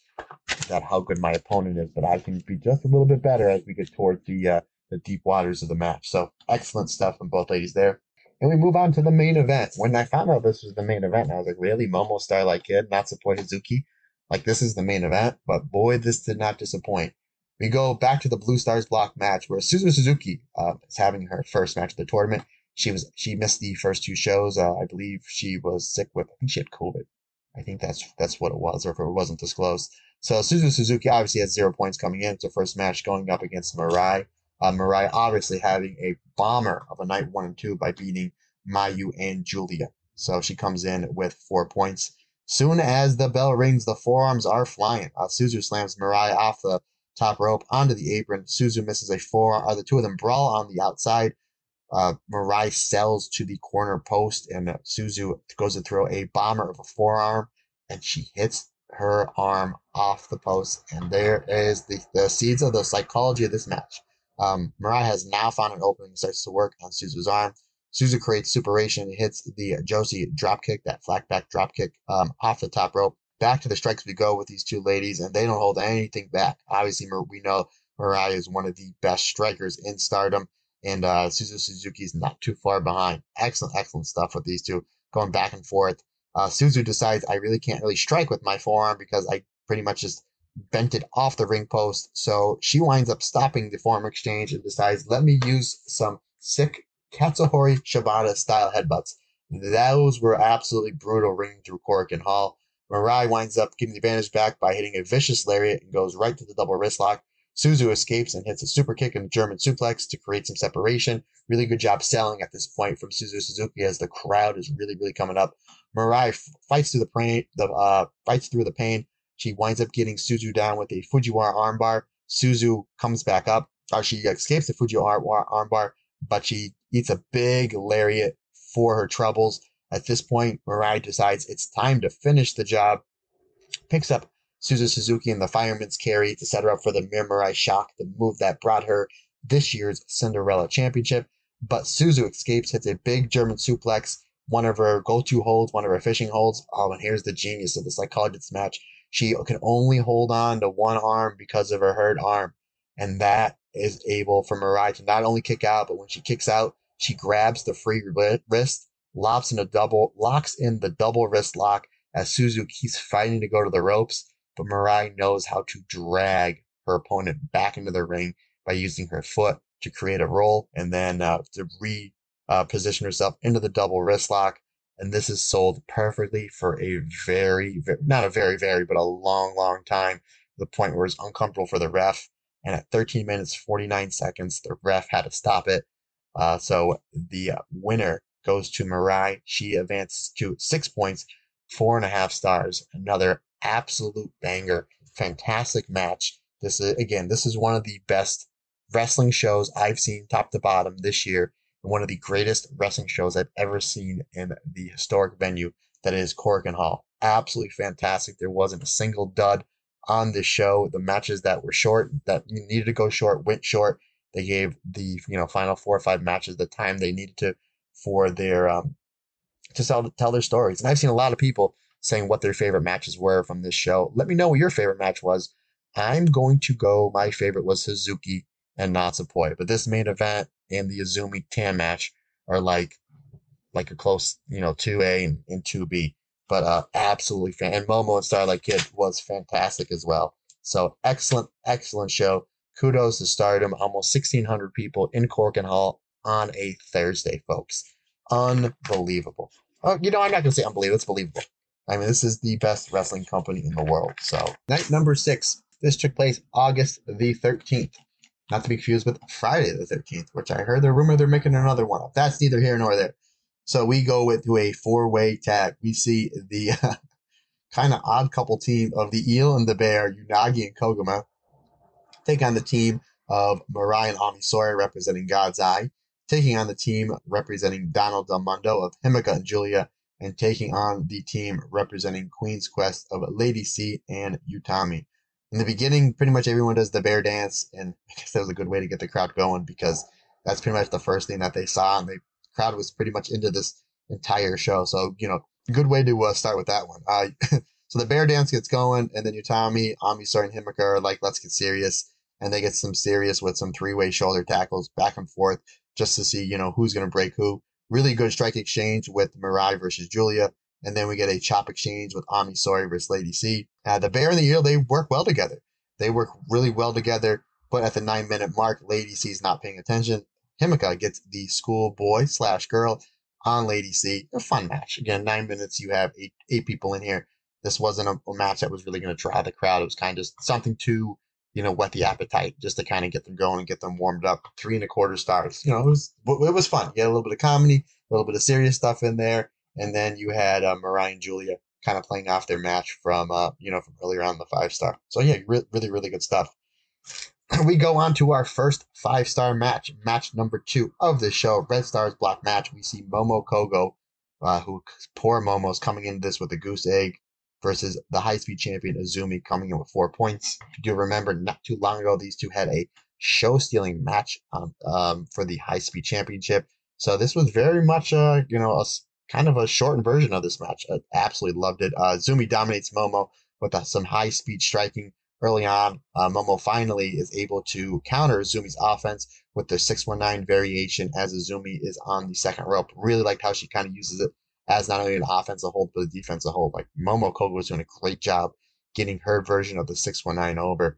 Speaker 1: that how good my opponent is, but I can be just a little bit better as we get towards the uh, the deep waters of the match. So excellent stuff from both ladies there. And we move on to the main event. When I found out this was the main event, I was like, really? Momo Starlight Kid, Natsupoi Hazuki? Like, this is the main event? But boy, this did not disappoint. We go back to the Blue Stars block match where Suzu Suzuki uh, is having her first match of the tournament she was she missed the first two shows. Uh, I believe she was sick with. I think she had COVID. I think that's that's what it was, or if it wasn't disclosed. So Suzu Suzuki obviously has zero points coming in. It's her first match going up against Mirai. Uh, Mirai obviously having a bomber of a night one and two by beating Mayu and Julia. So she comes in with four points. Soon as the bell rings, the forearms are flying. Uh, Suzu slams Mirai off the top rope onto the apron. Suzu misses a forearm. Uh, the two of them brawl on the outside. Uh, Mirai sells to the corner post, and Suzu goes to throw a bomber of a forearm, and she hits her arm off the post. And there is the, the seeds of the psychology of this match. Um, Mirai has now found an opening starts to work on Suzu's arm. Suzu creates superation hits the Joshi dropkick, that flat back dropkick um, off the top rope. Back to the strikes we go with these two ladies, and they don't hold anything back. Obviously, we know Mirai is one of the best strikers in stardom, and uh, Suzu Suzuki is not too far behind. Excellent, excellent stuff with these two going back and forth. Uh, Suzu decides I really can't really strike with my forearm because I pretty much just bent it off the ring post. So she winds up stopping the forearm exchange and decides, let me use some sick Katsuyori Shibata style headbutts. Those were absolutely brutal, ringing through Korakuen Hall. Mirai winds up getting the advantage back by hitting a vicious lariat and goes right to the double wrist lock. Suzu escapes and hits a super kick and German suplex to create some separation. Really good job selling at this point from Suzu Suzuki as the crowd is really, really coming up. Mirai fights through the pain, the uh, fights through the pain. She winds up getting Suzu down with a Fujiwara armbar. Suzu comes back up, or she escapes the Fujiwara armbar, but she eats a big lariat for her troubles. At this point, Mirai decides it's time to finish the job, picks up Suzu Suzuki and the fireman's carry to set her up for the Mirai shock, the move that brought her this year's Cinderella Championship. But Suzu escapes, hits a big German suplex, one of her go-to holds, one of her fishing holds. Oh, and here's the genius of the psychology match. She can only hold on to one arm because of her hurt arm. And that is able for Mirai to not only kick out, but when she kicks out, she grabs the free wrist, locks in a double, locks in the double wrist lock as Suzu keeps fighting to go to the ropes. But Mirai knows how to drag her opponent back into the ring by using her foot to create a roll and then uh, to reposition uh, herself into the double wrist lock. And this is sold perfectly for a very, very, not a very, very, but a long, long time. The point where it's uncomfortable for the ref. And at 13 minutes, 49 seconds, the ref had to stop it uh, so the winner goes to Mirai. She advances to six points, four and a half stars. Another absolute banger. Fantastic match. This is, again, this is one of the best wrestling shows I've seen top to bottom this year. One of the greatest wrestling shows I've ever seen in the historic venue that is Korakuen Hall. Absolutely fantastic. There wasn't a single dud on this show. The matches that were short, that needed to go short, went short. They gave the you know final four or five matches the time they needed to for their um, to tell tell their stories. And I've seen a lot of people saying what their favorite matches were from this show. Let me know what your favorite match was. I'm going to go. My favorite was Hazuki and Natsupoi, but this main event and the Azumi Tan match are like like a close, you know, two A and, and two B. But uh, absolutely fan. And Momo and Starlight Kid was fantastic as well. So excellent, excellent show kudos to Stardom. Almost 1,600 people in Korakuen Hall on a Thursday, folks. Unbelievable. Oh, you know, I'm not going to say unbelievable. It's believable. I mean, this is the best wrestling company in the world. So, night number six. This took place August the 13th. Not to be confused with Friday the 13th, which I heard the rumor they're making another one up. That's neither here nor there. So we go with to a four-way tag. We see the [LAUGHS] uh, kind of odd couple team of the Eel and the Bear, Unagi and Koguma, take on the team of Mirai and Ami Sohrei representing God's Eye, taking on the team representing Donna Del Mondo of Himeka and Julia, and taking on the team representing Queen's Quest of Lady C and Utami. In the beginning, pretty much everyone does the bear dance, and [LAUGHS] I guess that was a good way to get the crowd going because that's pretty much the first thing that they saw, and the crowd was pretty much into this entire show. So, you know, good way to uh, start with that one. Uh, [LAUGHS] so the bear dance gets going, and then Utami, Ami Sohrei, and Himeka are like, let's get serious and they get some serious with some three way shoulder tackles back and forth just to see, you know, who's going to break who. Really good strike exchange with Mirai versus Julia. And then we get a chop exchange with Ami Sohrei versus Lady C. Uh, the Bear and the Eel, they work well together. They work really well together. But at the nine minute mark, Lady C is not paying attention. Himeka gets the schoolboy slash girl on Lady C. A fun match. Again, nine minutes, you have eight, eight people in here. This wasn't a, a match that was really going to draw the crowd. It was kind of something to you know, whet the appetite just to kind of get them going and get them warmed up. Three and a quarter stars. You know, it was it was fun. You had a little bit of comedy, a little bit of serious stuff in there, and then you had uh, Mirai and Julia kind of playing off their match from uh, you know from earlier on the five star. So yeah, re- really really good stuff. [CLEARS THROAT] We go on to our first five star match, match number two of the show, Red Stars Block match. We see Momo Kohgo, uh, who poor Momo's coming into this with a goose egg versus the high speed champion Azumi coming in with four points. Do you remember not too long ago these two had a show stealing match um, um, for the high speed championship? So this was very much a you know a kind of a shortened version of this match. I absolutely loved it. Uh, Zumi dominates Momo with uh, some high speed striking early on. Uh, Momo finally is able to counter Zumi's offense with the 619 variation as Azumi is on the second rope. Really liked how she kind of uses it as not only an offensive hold, but a defensive hold. Like Momo Kohgo was doing a great job getting her version of the 619 over.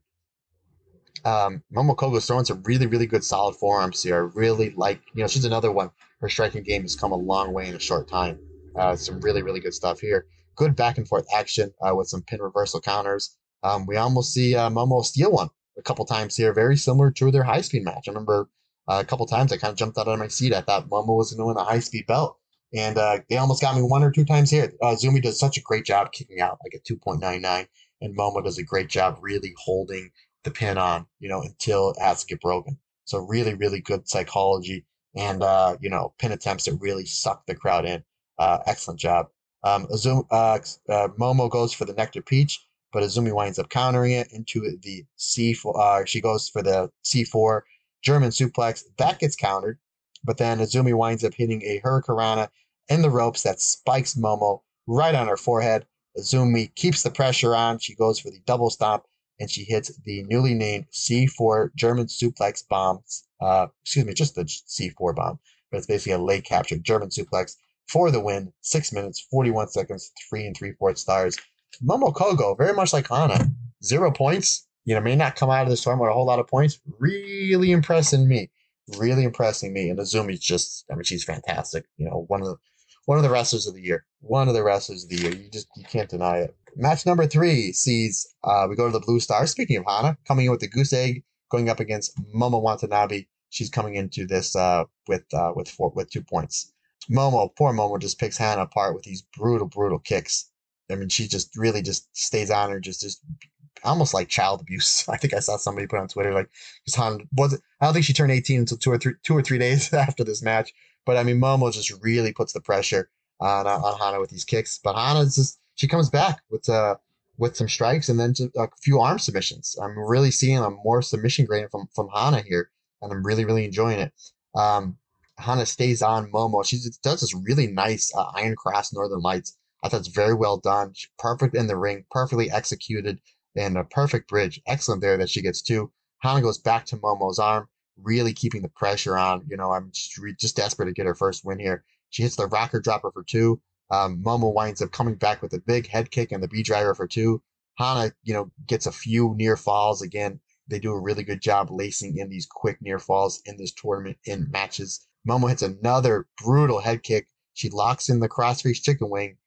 Speaker 1: Um, Momo Kohgo's throwing some really, really good solid forearms here. I really like, you know, she's another one. Her striking game has come a long way in a short time. Uh, some really, really good stuff here. Good back and forth action uh, with some pin reversal counters. Um, we almost see uh, Momo steal one a couple times here, very similar to their high speed match. I remember uh, a couple times I kind of jumped out of my seat. I thought Momo was going to win the high speed belt. And uh, they almost got me one or two times here. Uh, Zumi does such a great job kicking out, like a 2.99, and Momo does a great job really holding the pin on, you know, until it has to get broken. So really, really good psychology and, uh, you know, pin attempts that really suck the crowd in. Uh, excellent job. Um, Azumi, uh, uh, Momo goes for the Nectar Peach, but Azumi winds up countering it into the C4. Uh, she goes for the C4 German suplex. That gets countered, but then Azumi winds up hitting a Hurricanrana in the ropes that spikes Momo right on her forehead. Azumi keeps the pressure on. She goes for the double stomp and she hits the newly named C4 German suplex bomb. Uh, excuse me, just the C4 bomb, but it's basically a leg capture German suplex for the win. Six minutes, 41 seconds, three and three fourths stars. Momo Kohgo, very much like Hana, zero points. You know, may not come out of this tournament with a whole lot of points. Really impressing me. Really impressing me. And Azumi's just, I mean, she's fantastic. You know, one of the one of the wrestlers of the year. One of the wrestlers of the year. You just you can't deny it. Match number three sees uh, we go to the Blue Star. Speaking of Hana, coming in with the goose egg, going up against Momo Watanabe. She's coming into this uh, with uh, with four, with two points. Momo, poor Momo, just picks Hana apart with these brutal, brutal kicks. I mean, she just really just stays on her, just just almost like child abuse. [LAUGHS] I think I saw somebody put on Twitter like, just Hana was? I don't think she turned 18 until two or three two or three days [LAUGHS] after this match. But I mean, Momo just really puts the pressure on uh, on Hana with these kicks. But Hana just she comes back with uh with some strikes and then a few arm submissions. I'm really seeing a more submission grain from from Hana here, and I'm really really enjoying it. Um, Hana stays on Momo. She does this really nice uh, Iron Cross Northern Lights. I thought it's very well done. She's perfect in the ring, perfectly executed, and a perfect bridge. Excellent there that she gets two. Hana goes back to Momo's arm really keeping the pressure on. You know, I'm just, just desperate to get her first win here. She hits the rocker dropper for two. Um, Momo winds up coming back with a big head kick and the B driver for two. Hana, you know, gets a few near falls. Again, they do a really good job lacing in these quick near falls in this tournament in matches. Momo hits another brutal head kick. She locks in the crossface chicken wing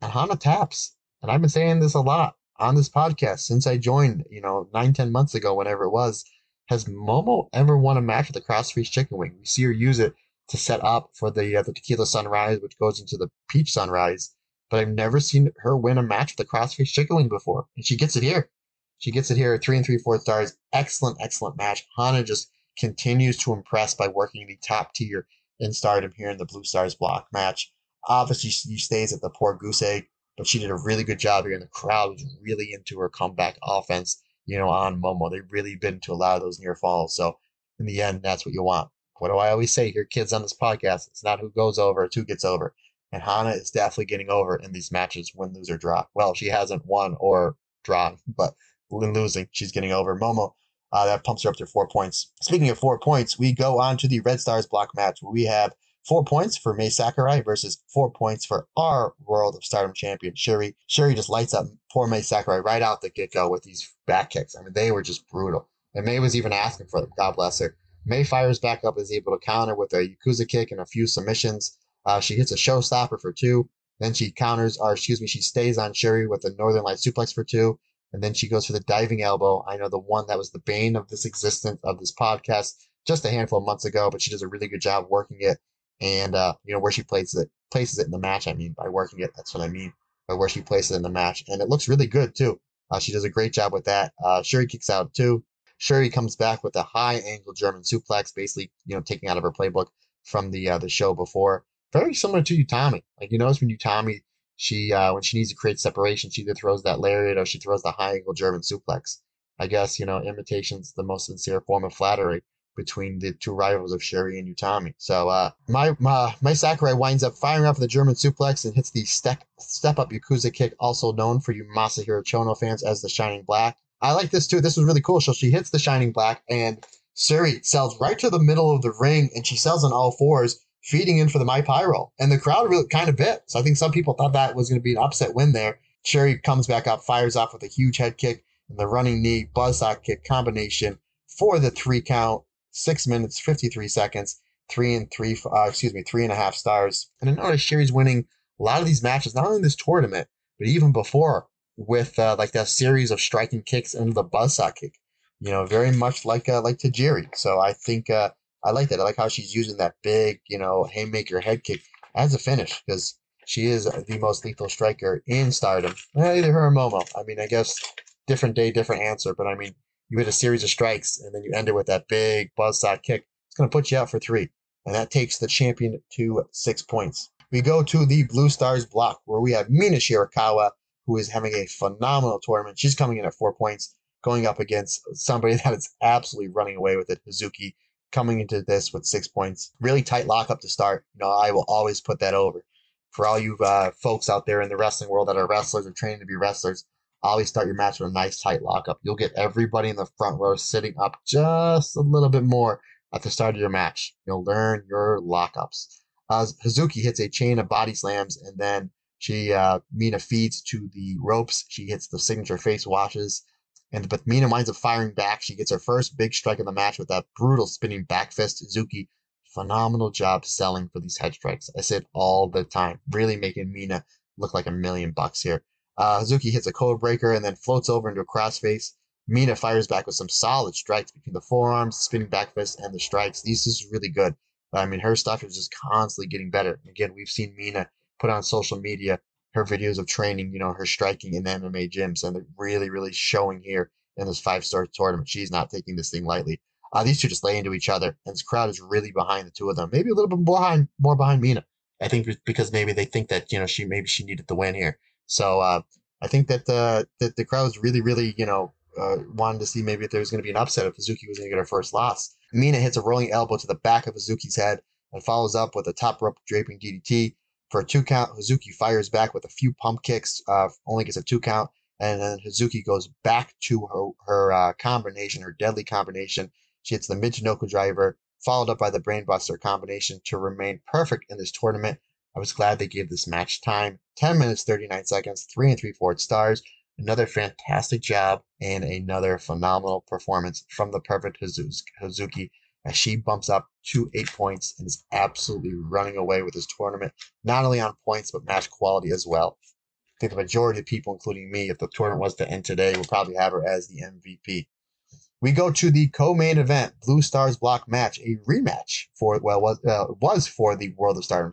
Speaker 1: and Hana taps. And I've been saying this a lot on this podcast since I joined, you know, nine, ten months ago, whenever it was. Has Momo ever won a match with the crossface chicken wing? We see her use it to set up for the uh, the tequila sunrise, which goes into the peach sunrise. But I've never seen her win a match with the crossface chicken wing before, and she gets it here. She gets it here. Three and three fourth stars. Excellent, excellent match. Hana just continues to impress by working the top tier in stardom here in the Blue Stars block match. Obviously, she stays at the poor goose egg, but she did a really good job here, and the crowd was really into her comeback offense you know, on Momo. They've really been to a lot of those near falls. So in the end, that's what you want. What do I always say here, kids on this podcast? It's not who goes over, it's who gets over. And Hana is definitely getting over in these matches, win, lose, or draw. Well, she hasn't won or drawn, but in losing, she's getting over. Momo, uh, that pumps her up to four points. Speaking of four points, we go on to the Red Stars block match where we have Four points for Mai Sakurai versus four points for our World of Stardom champion, Syuri. Syuri just lights up poor Mai Sakurai right out the get go with these back kicks. I mean, they were just brutal. And Mai was even asking for them. God bless her. Mai fires back up, is able to counter with a Yakuza kick and a few submissions. Uh, she hits a showstopper for two. Then she counters, or excuse me, she stays on Syuri with a Northern Light suplex for two. And then she goes for the diving elbow. I know the one that was the bane of this existence of this podcast just a handful of months ago, but she does a really good job working it. And, uh, you know, where she places it, places it in the match. I mean, by working it, that's what I mean by where she places it in the match. And it looks really good too. Uh, she does a great job with that. Uh, kicks out too. Syuri comes back with a high angle German suplex, basically, you know, taking out of her playbook from the uh, the show before. Very similar to Utami. Like you notice when Utami, she uh, when she needs to create separation, she either throws that lariat or she throws the high angle German suplex. I guess you know imitation's the most sincere form of flattery between the two rivals of Syuri and Utami. So uh, my my Mai Sakurai winds up firing off the German suplex and hits the step step up Yakuza kick, also known for you Masahiro Chono fans as the Shining Black. I like this too. This was really cool. So she hits the Shining Black and Syuri sells right to the middle of the ring and she sells on all fours, feeding in for the My Pyro. And the crowd really kind of bit. So I think some people thought that was going to be an upset win there. Syuri comes back up, fires off with a huge head kick and the running knee buzzsaw kick combination for the three count six minutes, 53 seconds, three and three, uh, excuse me, three and a half stars. And I noticed Syuri's winning a lot of these matches, not only in this tournament, but even before with uh, like that series of striking kicks and the buzzsaw kick. You know, very much like uh, like Tajiri. So I think uh, I like that. I like how she's using that big, you know, haymaker head kick as a finish because she is the most lethal striker in Stardom. either her or Momo. I mean, I guess different day, different answer. But I mean, you hit a series of strikes and then you end it with that big buzzsaw kick. It's going to put you out for three. And that takes the champion to six points. We go to the Blue Stars block where we have Mina Shirakawa, who is having a phenomenal tournament. She's coming in at four points, going up against somebody [LAUGHS] that is absolutely running away with it, Hazuki, coming into this with six points. Really tight lockup to start. You know, I will always put that over. For all you uh, folks out there in the wrestling world that are wrestlers or training to be wrestlers, always start your match with a nice tight lockup. You'll get everybody in the front row sitting up just a little bit more at the start of your match. You'll learn your lockups. Uh, Hazuki hits a chain of body slams and then she uh, Mina feeds to the ropes. She hits the signature face washes. And but Mina winds up firing back. She gets her first big strike of the match with that brutal spinning back fist. Hazuki, phenomenal job selling for these head strikes. I said all the time, really making Mina look like a million bucks here. Uh, Hazuki hits a code breaker and then floats over into a crossface. Mina fires back with some solid strikes between the forearms, spinning back fist, and the strikes. These is really good. I mean, her stuff is just constantly getting better. Again, we've seen Mina put on social media her videos of training, you know, her striking in the MMA gyms, and they're really, really showing here in this five star tournament. She's not taking this thing lightly. Uh, these two just lay into each other, and this crowd is really behind the two of them. Maybe a little bit behind, more behind Mina. I think because maybe they think that you know she maybe she needed the win here. So uh, I think that the that the crowd's really, really you know uh, wanted to see maybe if there was going to be an upset if Hazuki was going to get her first loss. Mina hits a rolling elbow to the back of Hazuki's head and follows up with a top rope draping DDT. For a two count, Hazuki fires back with a few pump kicks, uh, only gets a two count, and then Hazuki goes back to her, her uh, combination, her deadly combination. She hits the Michinoku driver, followed up by the Brainbuster combination to remain perfect in this tournament. I was glad they gave this match time 10 minutes, 39 seconds, three and three fourths stars. Another fantastic job and another phenomenal performance from the perfect Hazuki as she bumps up to eight points and is absolutely running away with this tournament, not only on points, but match quality as well. I think the majority of people, including me, if the tournament was to end today, will probably have her as the MVP. We go to the co-main event, Blue Stars block match, a rematch for well was uh, was for the World of Stardom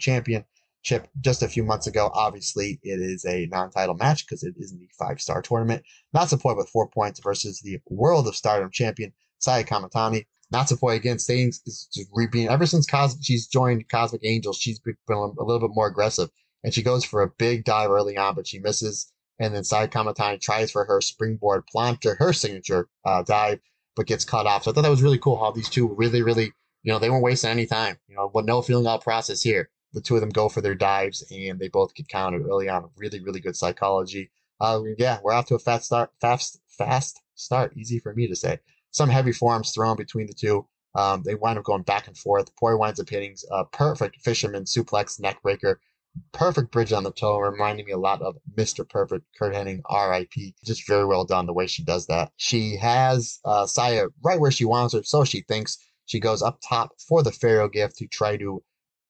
Speaker 1: championship just a few months ago. Obviously, it is a non-title match because it isn't the five-star tournament. Natsupoi with four points versus the World of Stardom champion Saya Kamitani. Natsupoi again staying is just repeating ever since Cos- she's joined Cosmic Angels, she's been a little bit more aggressive. And she goes for a big dive early on, but she misses. And then Saya Kamitani tries for her springboard planter, her signature uh, dive, but gets cut off. So I thought that was really cool how these two really, really, you know, they weren't wasting any time. You know, with no feeling out process here. The two of them go for their dives and they both get counted early on. Really, really good psychology. Uh, yeah, we're off to a fast start, fast, fast start. Easy for me to say some heavy forearms thrown between the two. Um, they wind up going back and forth. Poi winds up hitting a perfect fisherman suplex neck breaker. Perfect bridge on the toe, reminding me a lot of Mr. Perfect, Curt Hennig, RIP. Just very well done the way she does that. She has uh, Saya right where she wants her, so she thinks. She goes up top for the Pharaoh gift to try to,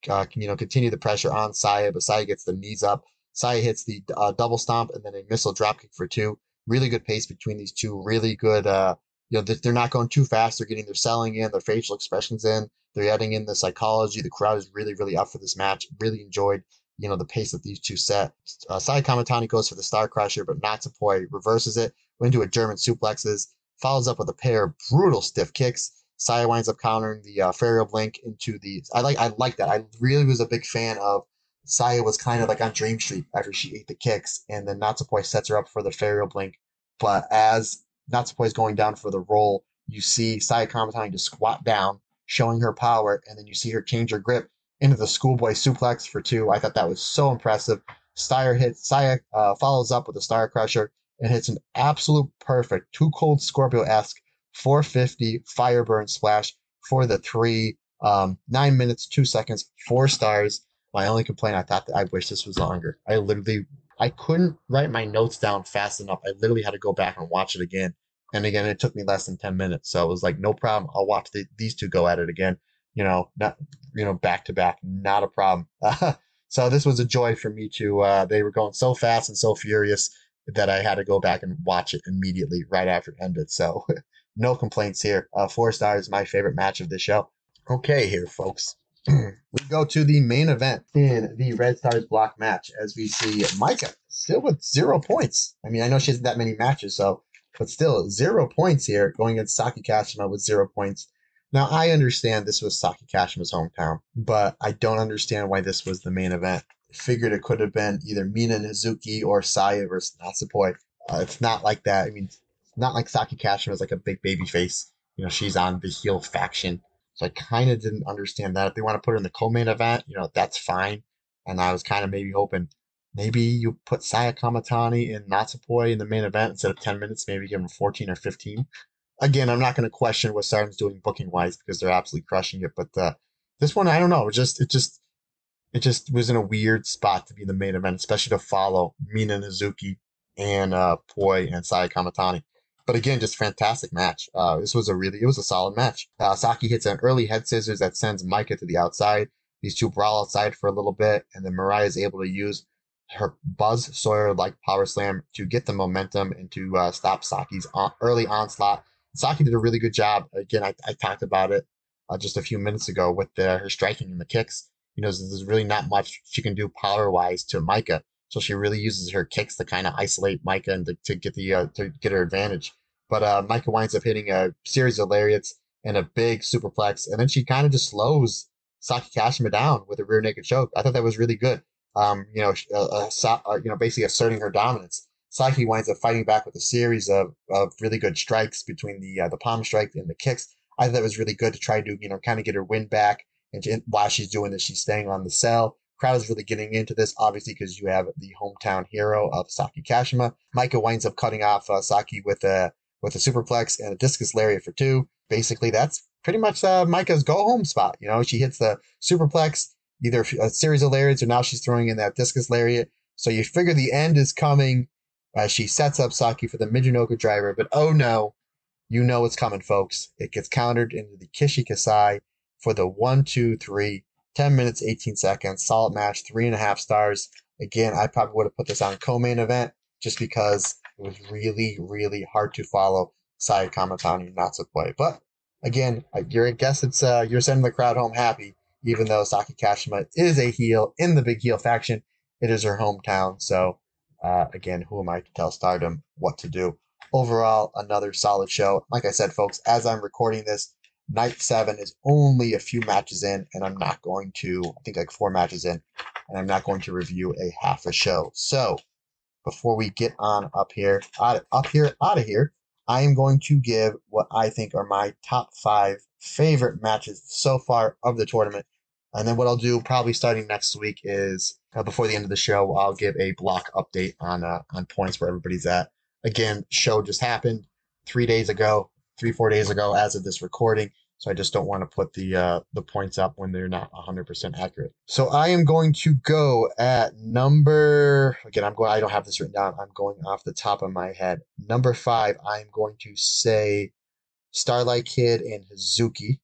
Speaker 1: uh, you know, continue the pressure on Saya, but Saya gets the knees up. Saya hits the uh, double stomp and then a missile dropkick for two. Really good pace between these two. Really good. Uh, you know, they're not going too fast. They're getting their selling in, their facial expressions in. They're adding in the psychology. The crowd is really, really up for this match. Really enjoyed, you know, the pace that these two set. Uh, Saya Kamitani goes for the Star Crusher, but Natsupoi reverses it, went into a German suplexes, follows up with a pair of brutal stiff kicks. Saya winds up countering the uh, Blink into the. I like. I like that. I really was a big fan of. Saya was kind of like on Dream Street after she ate the kicks, and then Natsupoi sets her up for the Farrier Blink. But as Natsupoi is going down for the roll, you see Saya Kamitani to squat down, showing her power, and then you see her change her grip into the schoolboy suplex for two. I thought that was so impressive. Steyer hits, Saya uh, follows up with a Star Crusher and hits an absolute perfect, two cold Scorpio esque 450 Fireburn splash for the three. Um, nine minutes, two seconds, four stars. My only complaint, I thought that I wish this was longer. I literally, I couldn't write my notes down fast enough. I literally had to go back and watch it again. And again, it took me less than 10 minutes. So it was like, no problem. I'll watch the, these two go at it again. You know, not, you know, back to back, not a problem. [LAUGHS] so this was a joy for me to, uh, they were going so fast and so furious that I had to go back and watch it immediately right after it ended. So [LAUGHS] no complaints here. Uh, four stars, my favorite match of the show. Okay, here, folks. [CLEARS THROAT] we go to the main event in the Red Stars block match as we see Maika still with zero points. I mean, I know she hasn't that many matches, so but still zero points here going against Saki Kashima with zero points. Now I understand this was Saki Kashima's hometown, but I don't understand why this was the main event. figured it could have been either Mina Hazuki or Saya versus Natsupoi. Uh, it's not like that. I mean, not like Saki Kashima is like a big baby face. You know, she's on the heel faction. So I kind of didn't understand that. If they want to put her in the co-main event, you know, that's fine. And I was kind of maybe hoping maybe you put Saya Kamitani and Natsupoi in the main event instead of 10 minutes, maybe give them 14 or 15. Again, I'm not going to question what Stardom's doing booking wise because they're absolutely crushing it. But uh, this one, I don't know. It just, it just, it just was in a weird spot to be the main event, especially to follow Mina Hazuki and uh, Poi and Saya Kamitani. But again, just fantastic match. Uh, this was a really, it was a solid match. Uh, Saki hits an early head scissors that sends Maika to the outside. These two brawl outside for a little bit, and then Mariah is able to use her Buzz Sawyer like power slam to get the momentum and to uh, stop Saki's on- early onslaught. Saki did a really good job. Again, I, I talked about it uh, just a few minutes ago with the, her striking and the kicks. You know, there's really not much she can do power wise to Maika. So she really uses her kicks to kind of isolate Maika and to, to get the uh, to get her advantage. But uh, Maika winds up hitting a series of lariats and a big superplex, and then she kind of just slows Saki Kashima down with a rear naked choke. I thought that was really good. Um, you know, uh, uh, uh, you know, basically asserting her dominance. Saki winds up fighting back with a series of, of really good strikes between the uh, the palm strike and the kicks. I thought it was really good to try to you know kind of get her win back. And while she's doing this, she's staying on the cell crowd is really getting into this, obviously, because you have the hometown hero of Saki Kashima. Maika winds up cutting off uh, Saki with a with a superplex and a discus lariat for two. Basically, that's pretty much uh, Maika's go home spot. You know, she hits the superplex, either a series of lariats, or now she's throwing in that discus lariat. So you figure the end is coming. Uh, she sets up Saki for the Michinoku driver, but oh no, you know what's coming, folks. It gets countered into the Kishi Kaisei for the one, two, three 10 minutes, 18 seconds, solid match, three and a half stars. Again, I probably would have put this on co-main event just because it was really, really hard to follow Saya Kamitani play. But again, I guess it's uh, you're sending the crowd home happy, even though Saki Kashima is a heel in the big heel faction. It is her hometown, so uh, again, who am I to tell Stardom what to do? Overall, another solid show. Like I said, folks, as I'm recording this, night seven is only a few matches in, and I'm not going to, I think like four matches in, and I'm not going to review a half a show. So before we get on up here, out, up here, out of here, I am going to give what I think are my top five favorite matches so far of the tournament. And then what I'll do probably starting next week is uh, before the end of the show, I'll give a block update on uh, on points where everybody's at. Again, show just happened three days ago three four days ago as of this recording. So I just don't want to put the uh, the points up when they're not 100% accurate. So I am going to go at number again. I'm going. I don't have this written down. I'm going off the top of my head. Number five. I'm going to say Starlight Kid and Hazuki.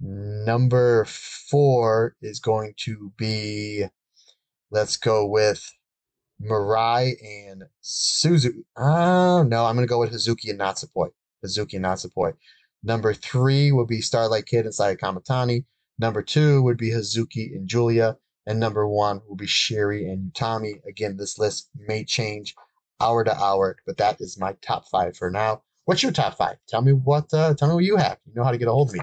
Speaker 1: Number four is going to be. Let's go with Mirai and Suzu. Oh, no, I'm going to go with Hazuki and Natsupoi. Hazuki and Natsupoi. Number three would be Starlight Kid and Saya Kamitani. Number two would be Hazuki and Julia. And number one will be Syuri and Utami. Again, this list may change hour to hour, but that is my top five for now. What's your top five? Tell me what. Uh, tell me what you have. You know how to get a hold of me.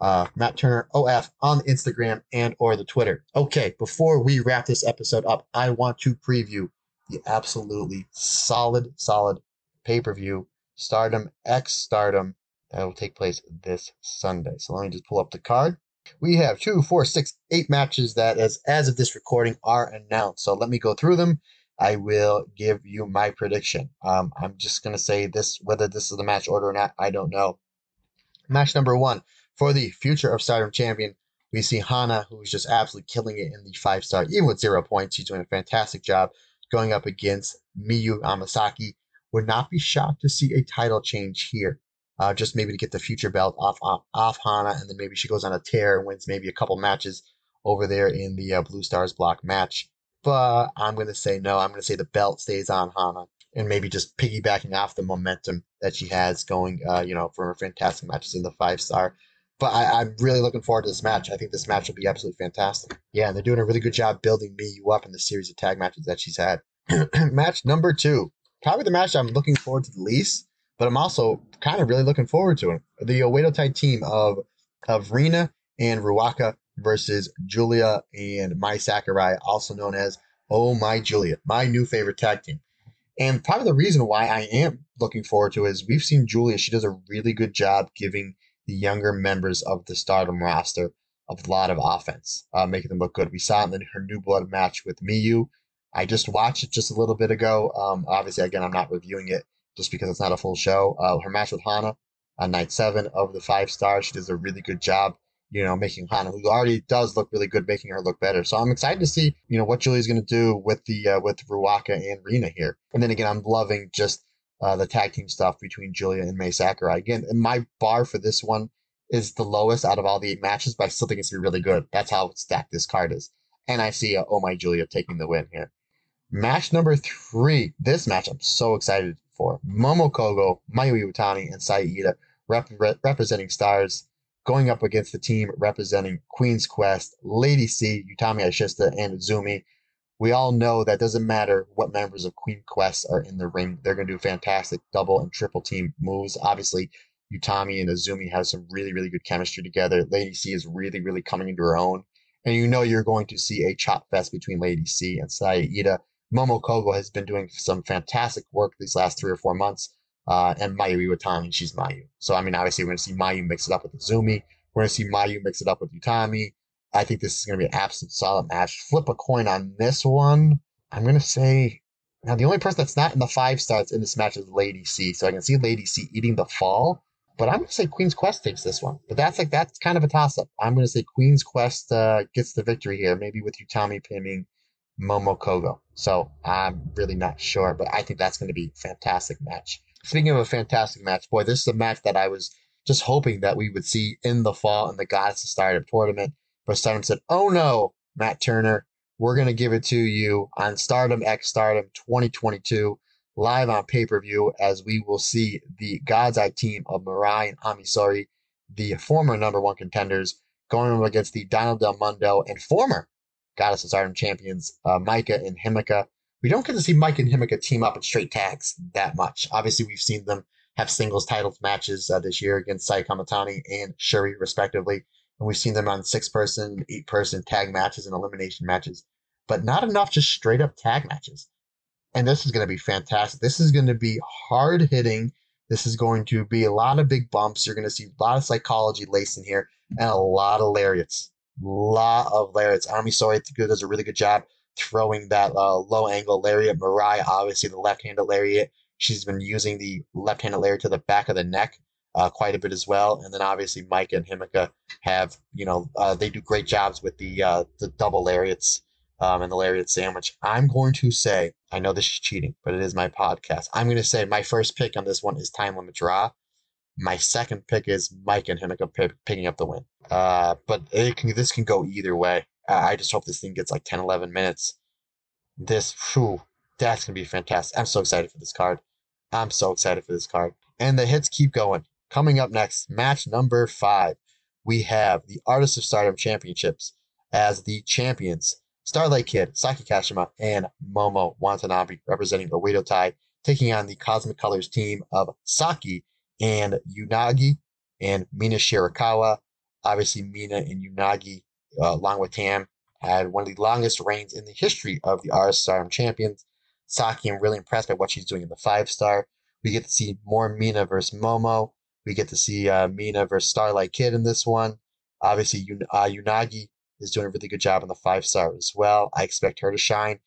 Speaker 1: Uh, Matt Turner OF on Instagram and or the Twitter. Okay, before we wrap this episode up, I want to preview the absolutely solid, solid pay per view Stardom X Stardom that will take place this Sunday. So let me just pull up the card. We have two, four, six, eight matches that, as as of this recording, are announced. So let me go through them. I will give you my prediction. Um, I'm just gonna say this, whether this is the match order or not, I don't know. Match number one for the future of Stardom champion, we see Hana, who's just absolutely killing it in the five star, even with zero points. She's doing a fantastic job going up against Miyu Amasaki. Would not be shocked to see a title change here. Uh, just maybe to get the future belt off, off off Hana, and then maybe she goes on a tear and wins maybe a couple matches over there in the uh, Blue Stars block match. But I'm going to say no. I'm going to say the belt stays on Hana, and maybe just piggybacking off the momentum that she has going, uh, you know, for her fantastic matches in the five star. But I, am really looking forward to this match. I think this match will be absolutely fantastic. Yeah, and they're doing a really good job building Miyu up in the series of tag matches that she's had. [CLEARS THROAT] match number two, probably the match I'm looking forward to the least, but I'm also kind of really looking forward to it. The Oedo Tai team of of Rina and Ruaka versus Julia and Mai Sakurai, also known as Oh My Julia, my new favorite tag team. And part of the reason why I am looking forward to it is we've seen Julia, she does a really good job giving the younger members of the Stardom roster a lot of offense, uh, making them look good. We saw it in her new blood match with Miyu. I just watched it just a little bit ago. Um, obviously, again, I'm not reviewing it just because it's not a full show. Uh, her match with Hana on night seven of the five stars, she does a really good job, you know, making Hana, who already does look really good, making her look better. So I'm excited to see, you know, what Julie's going to do with the uh, with Ruaka and Rena here. And then again, I'm loving just uh, the tag team stuff between Julia and Mai Sakurai. Again, my bar for this one is the lowest out of all the eight matches, but I still think it's gonna be really good. That's how stacked this card is. And I see uh, Oh My Julia taking the win here. Match number three. This match I'm so excited for. Momo Kohgo, Mayu Iwatani, and Saida rep- rep- representing stars going up against the team representing Queen's Quest, Lady C, Utami Hayashishita, and Zumi. We all know that doesn't matter what members of Queen Quest are in the ring. They're going to do fantastic double and triple team moves. Obviously, Utami and Azumi have some really, really good chemistry together. Lady C is really, really coming into her own. And you know you're going to see a chop fest between Lady C and Saya Iida. Momo Kohgo has been doing some fantastic work these last three or four months. Uh, and Mayu Iwatani, she's Mayu. So, I mean, obviously, we're going to see Mayu mix it up with Azumi. We're going to see Mayu mix it up with Utami. I think this is going to be an absolute solid match. Flip a coin on this one. I'm going to say now the only person that's not in the five stars in this match is Lady C. So I can see Lady C eating the fall. But I'm going to say Queen's Quest takes this one. But that's like that's kind of a toss up. I'm going to say Queen's Quest uh, gets the victory here, maybe with Utami pinning Momo Kohgo. So I'm really not sure, but I think that's going to be a fantastic match. Speaking of a fantastic match, boy, this is a match that I was just hoping that we would see in the fall in the Goddess of Stardom tournament. But Stardom said, "Oh no, Matt Turner, we're going to give it to you on Stardom X Stardom 2022." live on pay per view as we will see the God's Eye team of Mirai and Ami Sohrei, the former number one contenders, going up against the Donna Del Mondo and former Goddess of Stardom champions, uh, Maika and Himeka. We don't get to see Maika and Himeka team up in straight tags that much. Obviously, we've seen them have singles titles matches uh, this year against Kamitani and Syuri, respectively. And we've seen them on six person, eight person tag matches and elimination matches, but not enough just straight up tag matches and this is going to be fantastic. This is going to be hard hitting. This is going to be a lot of big bumps. You're going to see a lot of psychology laced in here and a lot of lariats. Lot of lariats. Ami Sohrei does a really good job throwing that uh, low angle lariat. Mirai, obviously, the left handed lariat. She's been using the left handed lariat to the back of the neck uh, quite a bit as well. And then obviously, Maika and Himeka have, you know, uh, they do great jobs with the uh, the double lariats um, and the lariat sandwich. I'm going to say, I know this is cheating, but it is my podcast. I'm going to say my first pick on this one is time limit draw. My second pick is Maika and p- picking up the win. Uh, but can, this can go either way. I just hope this thing gets like 10, 11 minutes. This, whew, That's gonna be fantastic. I'm so excited for this card. I'm so excited for this card. And the hits keep going. Coming up next, match number five, we have the Artists of Stardom Championships as the champions. Starlight Kid, Saki Kashima, and Momo Watanabe representing the Oedo Tai, taking on the Cosmic Colors team of Saki and Unagi and Mina Shirakawa. Obviously, Mina and Unagi, uh, along with Tam, had one of the longest reigns in the history of the of champions. Saki, I'm really impressed by what she's doing in the five star. We get to see more Mina versus Momo. We get to see uh, Mina versus Starlight Kid in this one. Obviously, uh, Unagi is doing a really good job on the five star as well. I expect her to shine.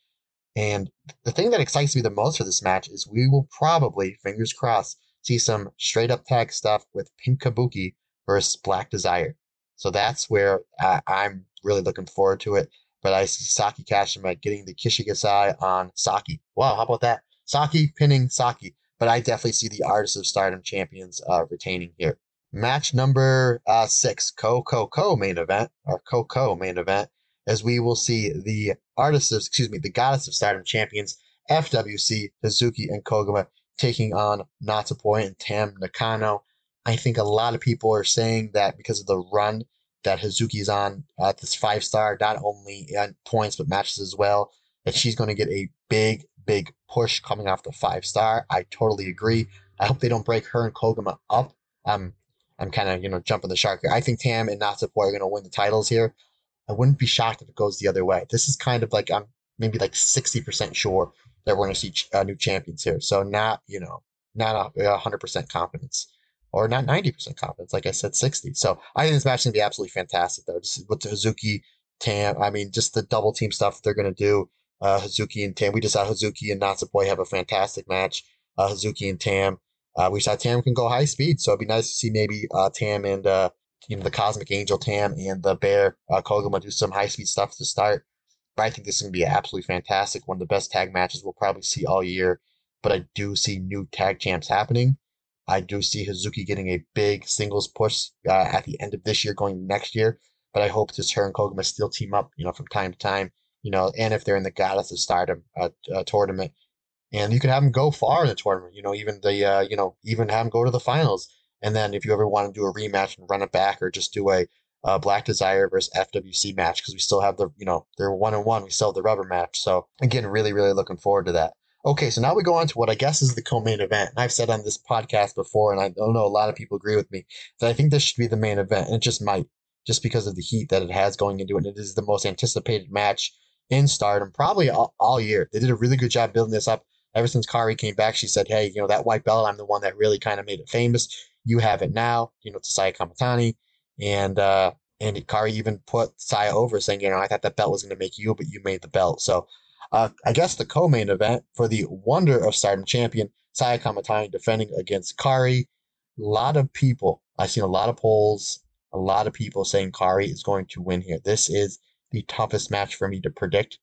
Speaker 1: And the thing that excites me the most for this match is we will probably, fingers crossed, see some straight up tag stuff with Pink Kabuki versus Black Desire. So that's where I, I'm really looking forward to it. But I see Saki Kashima getting the Kishi Kaisei on Saki. Wow, how about that? Saki pinning Saki. But I definitely see the Artists of Stardom champions uh, retaining here. Match number uh, six, Co Co Co main event, or Co Co main event, as we will see the Artists of, excuse me, the Goddess of Stardom champions, FWC, Hazuki, and Koguma taking on Natsupoi and Tam Nakano. I think a lot of people are saying that because of the run that Hazuki's on at this five star, not only in points but matches as well, that she's going to get a big, big push coming off the five star. I totally agree. I hope they don't break her and Koguma up. Um, I'm kind of you know jumping the shark here. I think Tam and Natsupoi are going to win the titles here. I wouldn't be shocked if it goes the other way. This is kind of like I'm maybe like 60% sure that we're going to see uh, new champions here. So not you know not hundred percent confidence or not 90% confidence. Like I said, 60. So I think this match is going to be absolutely fantastic, though. Just with Hazuki, Tam, I mean, just the double team stuff they're going to do. Uh, Hazuki and Tam. We just saw Hazuki and Natsupoi have a fantastic match. Uh, Hazuki and Tam. Uh, we saw Tam can go high speed, so it'd be nice to see maybe uh, Tam and uh, you know the Cosmic Angel Tam and the Bear uh, Koguma do some high speed stuff to start. I think this is going to be absolutely fantastic. One of the best tag matches we'll probably see all year. But I do see new tag champs happening. I do see Hazuki getting a big singles push uh, at the end of this year, going next year. But I hope just her and Koguma still team up, you know, from time to time, you know, and if they're in the Goddess of Stardom uh, uh, tournament, and you can have them go far in the tournament, you know, even the, uh, you know, even have them go to the finals. And then if you ever want to do a rematch and run it back, or just do a uh, Black Desire versus FWC match, because we still have the, you know, they're one and one, we still have the rubber match. So again, really, really looking forward to that. Okay, so now we go on to what I guess is the co-main event. And I've said on this podcast before, and I don't know a lot of people agree with me that I think this should be the main event, and it just might, just because of the heat that it has going into it. And it is the most anticipated match in Stardom probably all, all year. They did a really good job building this up. Ever since Kairi came back, she said, "Hey, you know that white belt, I'm the one that really kind of made it famous. You have it now." You know, to Saya Kamitani, and uh, and Kairi even put Saya over, saying, "You know, I thought that belt was going to make you, but you made the belt." So uh, I guess the co-main event for the Wonder of Stardom champion Saya Kamitani defending against Kairi. A lot of people, I've seen a lot of polls, a lot of people saying Kairi is going to win here. This is the toughest match for me to predict,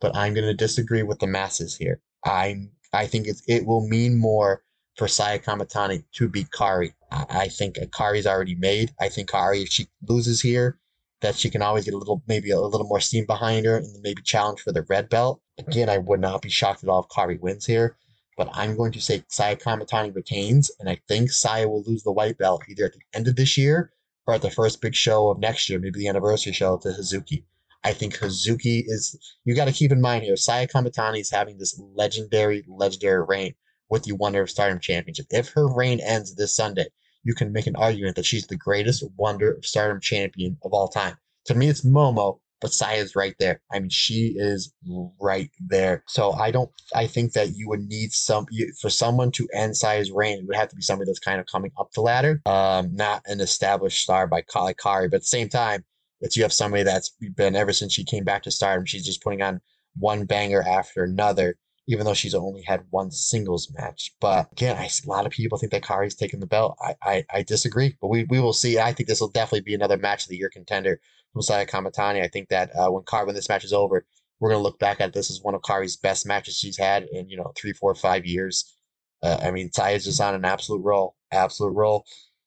Speaker 1: but I'm going to disagree with the masses here. I'm I think it's, it will mean more for Saya Kamitani to beat Kairi. I, think Kairi's already made. I think Kairi, if she loses here, that she can always get a little, maybe a little more steam behind her and maybe challenge for the red belt. Again, I would not be shocked at all if Kairi wins here, but I'm going to say Saya Kamitani retains, and I think Saya will lose the white belt either at the end of this year or at the first big show of next year, maybe the anniversary show to Hazuki. I think Hazuki is, you got to keep in mind here, Saya Kamitani is having this legendary, legendary reign with the Wonder of Stardom Championship. If her reign ends this Sunday, you can make an argument that she's the greatest Wonder of Stardom champion of all time. To me, it's Momo, but Saya's right there. I mean, she is right there. So I don't. I think that you would need some for someone to end Saya's reign. It would have to be somebody that's kind of coming up the ladder, um, not an established star by Kali Kairi. But at the same time, it's you have somebody that's been ever since she came back to Stardom. She's just putting on one banger after another even though she's only had one singles match. But again, I a lot of people think that Kairi's taking the belt. I, I, I disagree, but we, we will see. I think this will definitely be another match of the year contender from Saya Kamitani. I think that uh, when Kairi, when this match is over, we're gonna look back at this as one of Kairi's best matches she's had in you know three, four, five years. Uh, I mean, Saya's just on an absolute roll, absolute roll.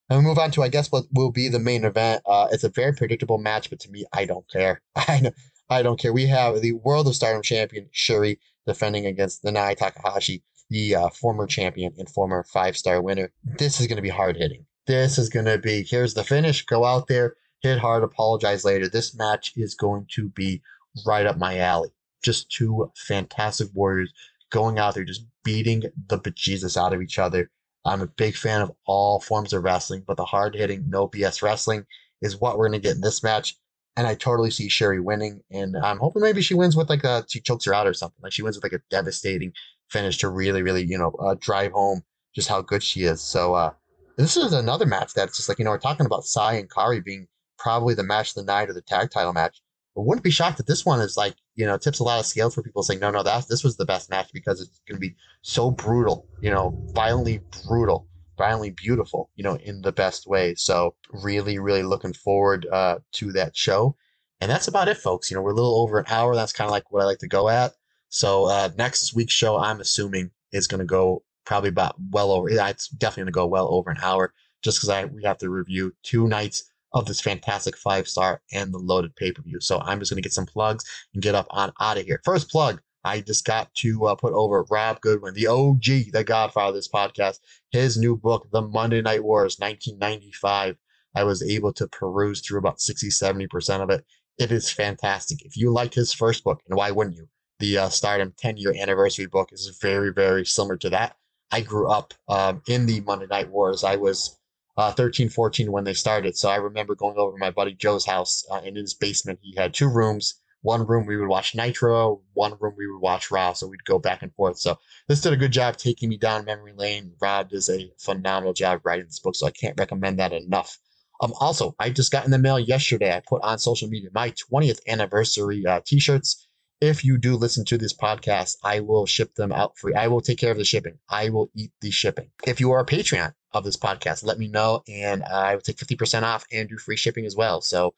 Speaker 1: And we move on to, I guess, what will be the main event. Uh, it's a very predictable match, but to me, I don't care. [LAUGHS] I know I don't care. We have the World of Stardom champion Syuri defending against Nanae Takahashi, the uh, former champion and former five star winner. This is going to be hard hitting. This is going to be here's the finish. Go out there, hit hard, apologize later. This match is going to be right up my alley. Just two fantastic warriors going out there, just beating the bejesus out of each other. I'm a big fan of all forms of wrestling, but the hard hitting, no BS wrestling is what we're going to get in this match. And I totally see Syuri winning. And I'm hoping maybe she wins with like a, she chokes her out or something. Like she wins with like a devastating finish to really, really, you know, uh, drive home just how good she is. So, uh, this is another match that's just like, you know, we're talking about Sai and Kairi being probably the match of the night or the tag title match. But wouldn't be shocked that this one is like, you know, tips a lot of scales for people saying, no, no, that this was the best match because it's going to be so brutal, you know, violently brutal, violently beautiful, you know, in the best way. So really, really looking forward uh, to that show. And that's about it, folks. You know, we're a little over an hour. That's kind of like what I like to go at. So uh, next week's show, I'm assuming, is going to go probably about well over. It's definitely going to go well over an hour, just because I we have to review two nights of this fantastic five star and the loaded pay per view. So I'm just going to get some plugs and get up on out of here. First plug. I just got to uh, put over Rob Goodwin, the OG, the godfather of this podcast, his new book, The Monday Night Wars, 1995. I was able to peruse through about 60, 70% of it. It is fantastic. If you liked his first book, and why wouldn't you? The uh, Stardom 10 year anniversary book is very, very similar to that. I grew up um, in the Monday Night Wars. I was uh, 13, 14 when they started. So I remember going over to my buddy Joe's house uh, in his basement. He had two rooms. One room we would watch Nitro, one room we would watch Raw. So we'd go back and forth. So this did a good job taking me down memory lane. Rob does a phenomenal job writing this book. So I can't recommend that enough. Um, also, I just got in the mail yesterday. I put on social media my 20th anniversary uh, t-shirts. If you do listen to this podcast, I will ship them out free. I will take care of the shipping. I will eat the shipping. If you are a Patreon, of this podcast. Let me know, and I will take 50% off and do free shipping as well. So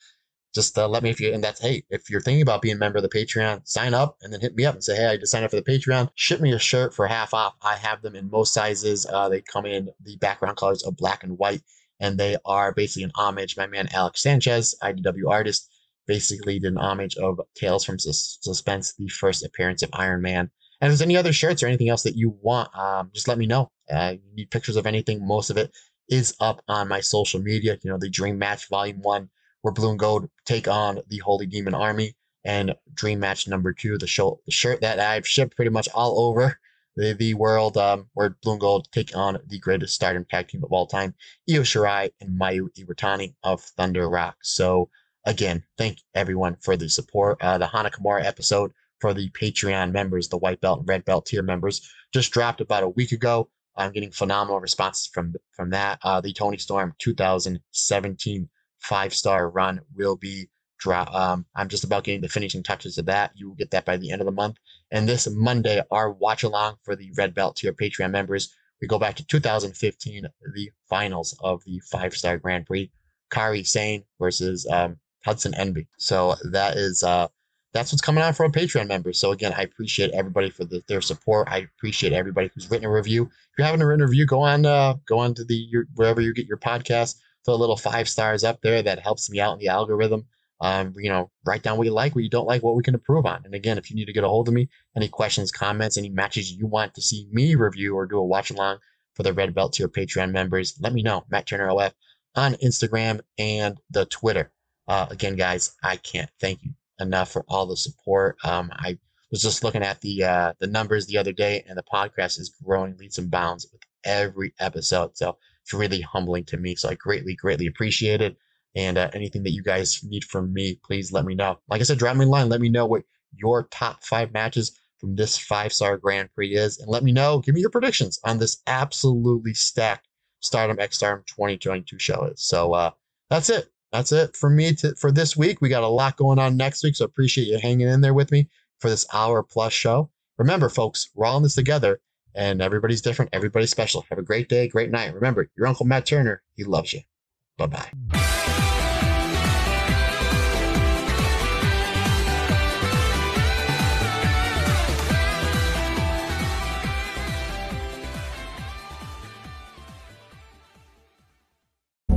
Speaker 1: just uh, let me if you and that's hey if you're thinking about being a member of the patreon sign up and then hit me up and say hey i just signed up for the patreon ship me a shirt for half off i have them in most sizes uh, they come in the background colors of black and white and they are basically an homage my man alex sanchez idw artist basically did an homage of tales from Sus- suspense the first appearance of iron man and if there's any other shirts or anything else that you want, um, just let me know. Uh, you need pictures of anything. Most of it is up on my social media. You know, the Dream Match Volume 1, where Blue and Gold take on the Holy Demon Army, and Dream Match number 2, the, show, the shirt that I've shipped pretty much all over the, the world, um, where Blue and Gold take on the greatest stardom tag team of all time, Io Shirai and Mayu Iwatani of Thunder Rock. So, again, thank everyone for the support. Uh, the Hana Kimura episode for the Patreon members, the white belt and red belt tier members, just dropped about a week ago. I'm getting phenomenal responses from from that. Uh, the Toni Storm 2017 five star run will be drop. Um, I'm just about getting the finishing touches of that. You will get that by the end of the month. And this Monday, our watch along for the red belt tier Patreon members. We go back to 2015, the finals of the five star Grand Prix. Kairi Sane versus um, Hudson Envy. So that is uh, that's what's coming out for our Patreon members. So again, I appreciate everybody for the, their support. I appreciate everybody who's written a review. If you're having a written review, go on uh, go on to the your, wherever you get your podcast. A little five stars up there. That helps me out in the algorithm. Um, you know, write down what you like, what you don't like, what we can improve on. And again, if you need to get a hold of me, any questions, comments, any matches you want to see me review or do a watch along for the Red Belt tier Patreon members, let me know. Matt Turner OF on Instagram and the Twitter. Uh, again, guys, I can't thank you enough for all the support. Um, I was just looking at the uh, the numbers the other day, and the podcast is growing leaps and bounds with every episode. So it's really humbling to me. So I greatly, greatly appreciate it. And uh, anything that you guys need from me, please let me know. Like I said, drop me a line. Let me know what your top five matches from this five star Grand Prix is, and let me know. Give me your predictions on this absolutely stacked Stardom X Stardom 2022 show is. So uh, that's it that's it for me to, for this week. We got a lot going on next week, so appreciate you hanging in there with me for this hour plus show. Remember, folks, we're all in this together, and everybody's different. Everybody's special. Have a great day, great night. Remember, your Uncle Matt Turner, he loves you. Bye bye.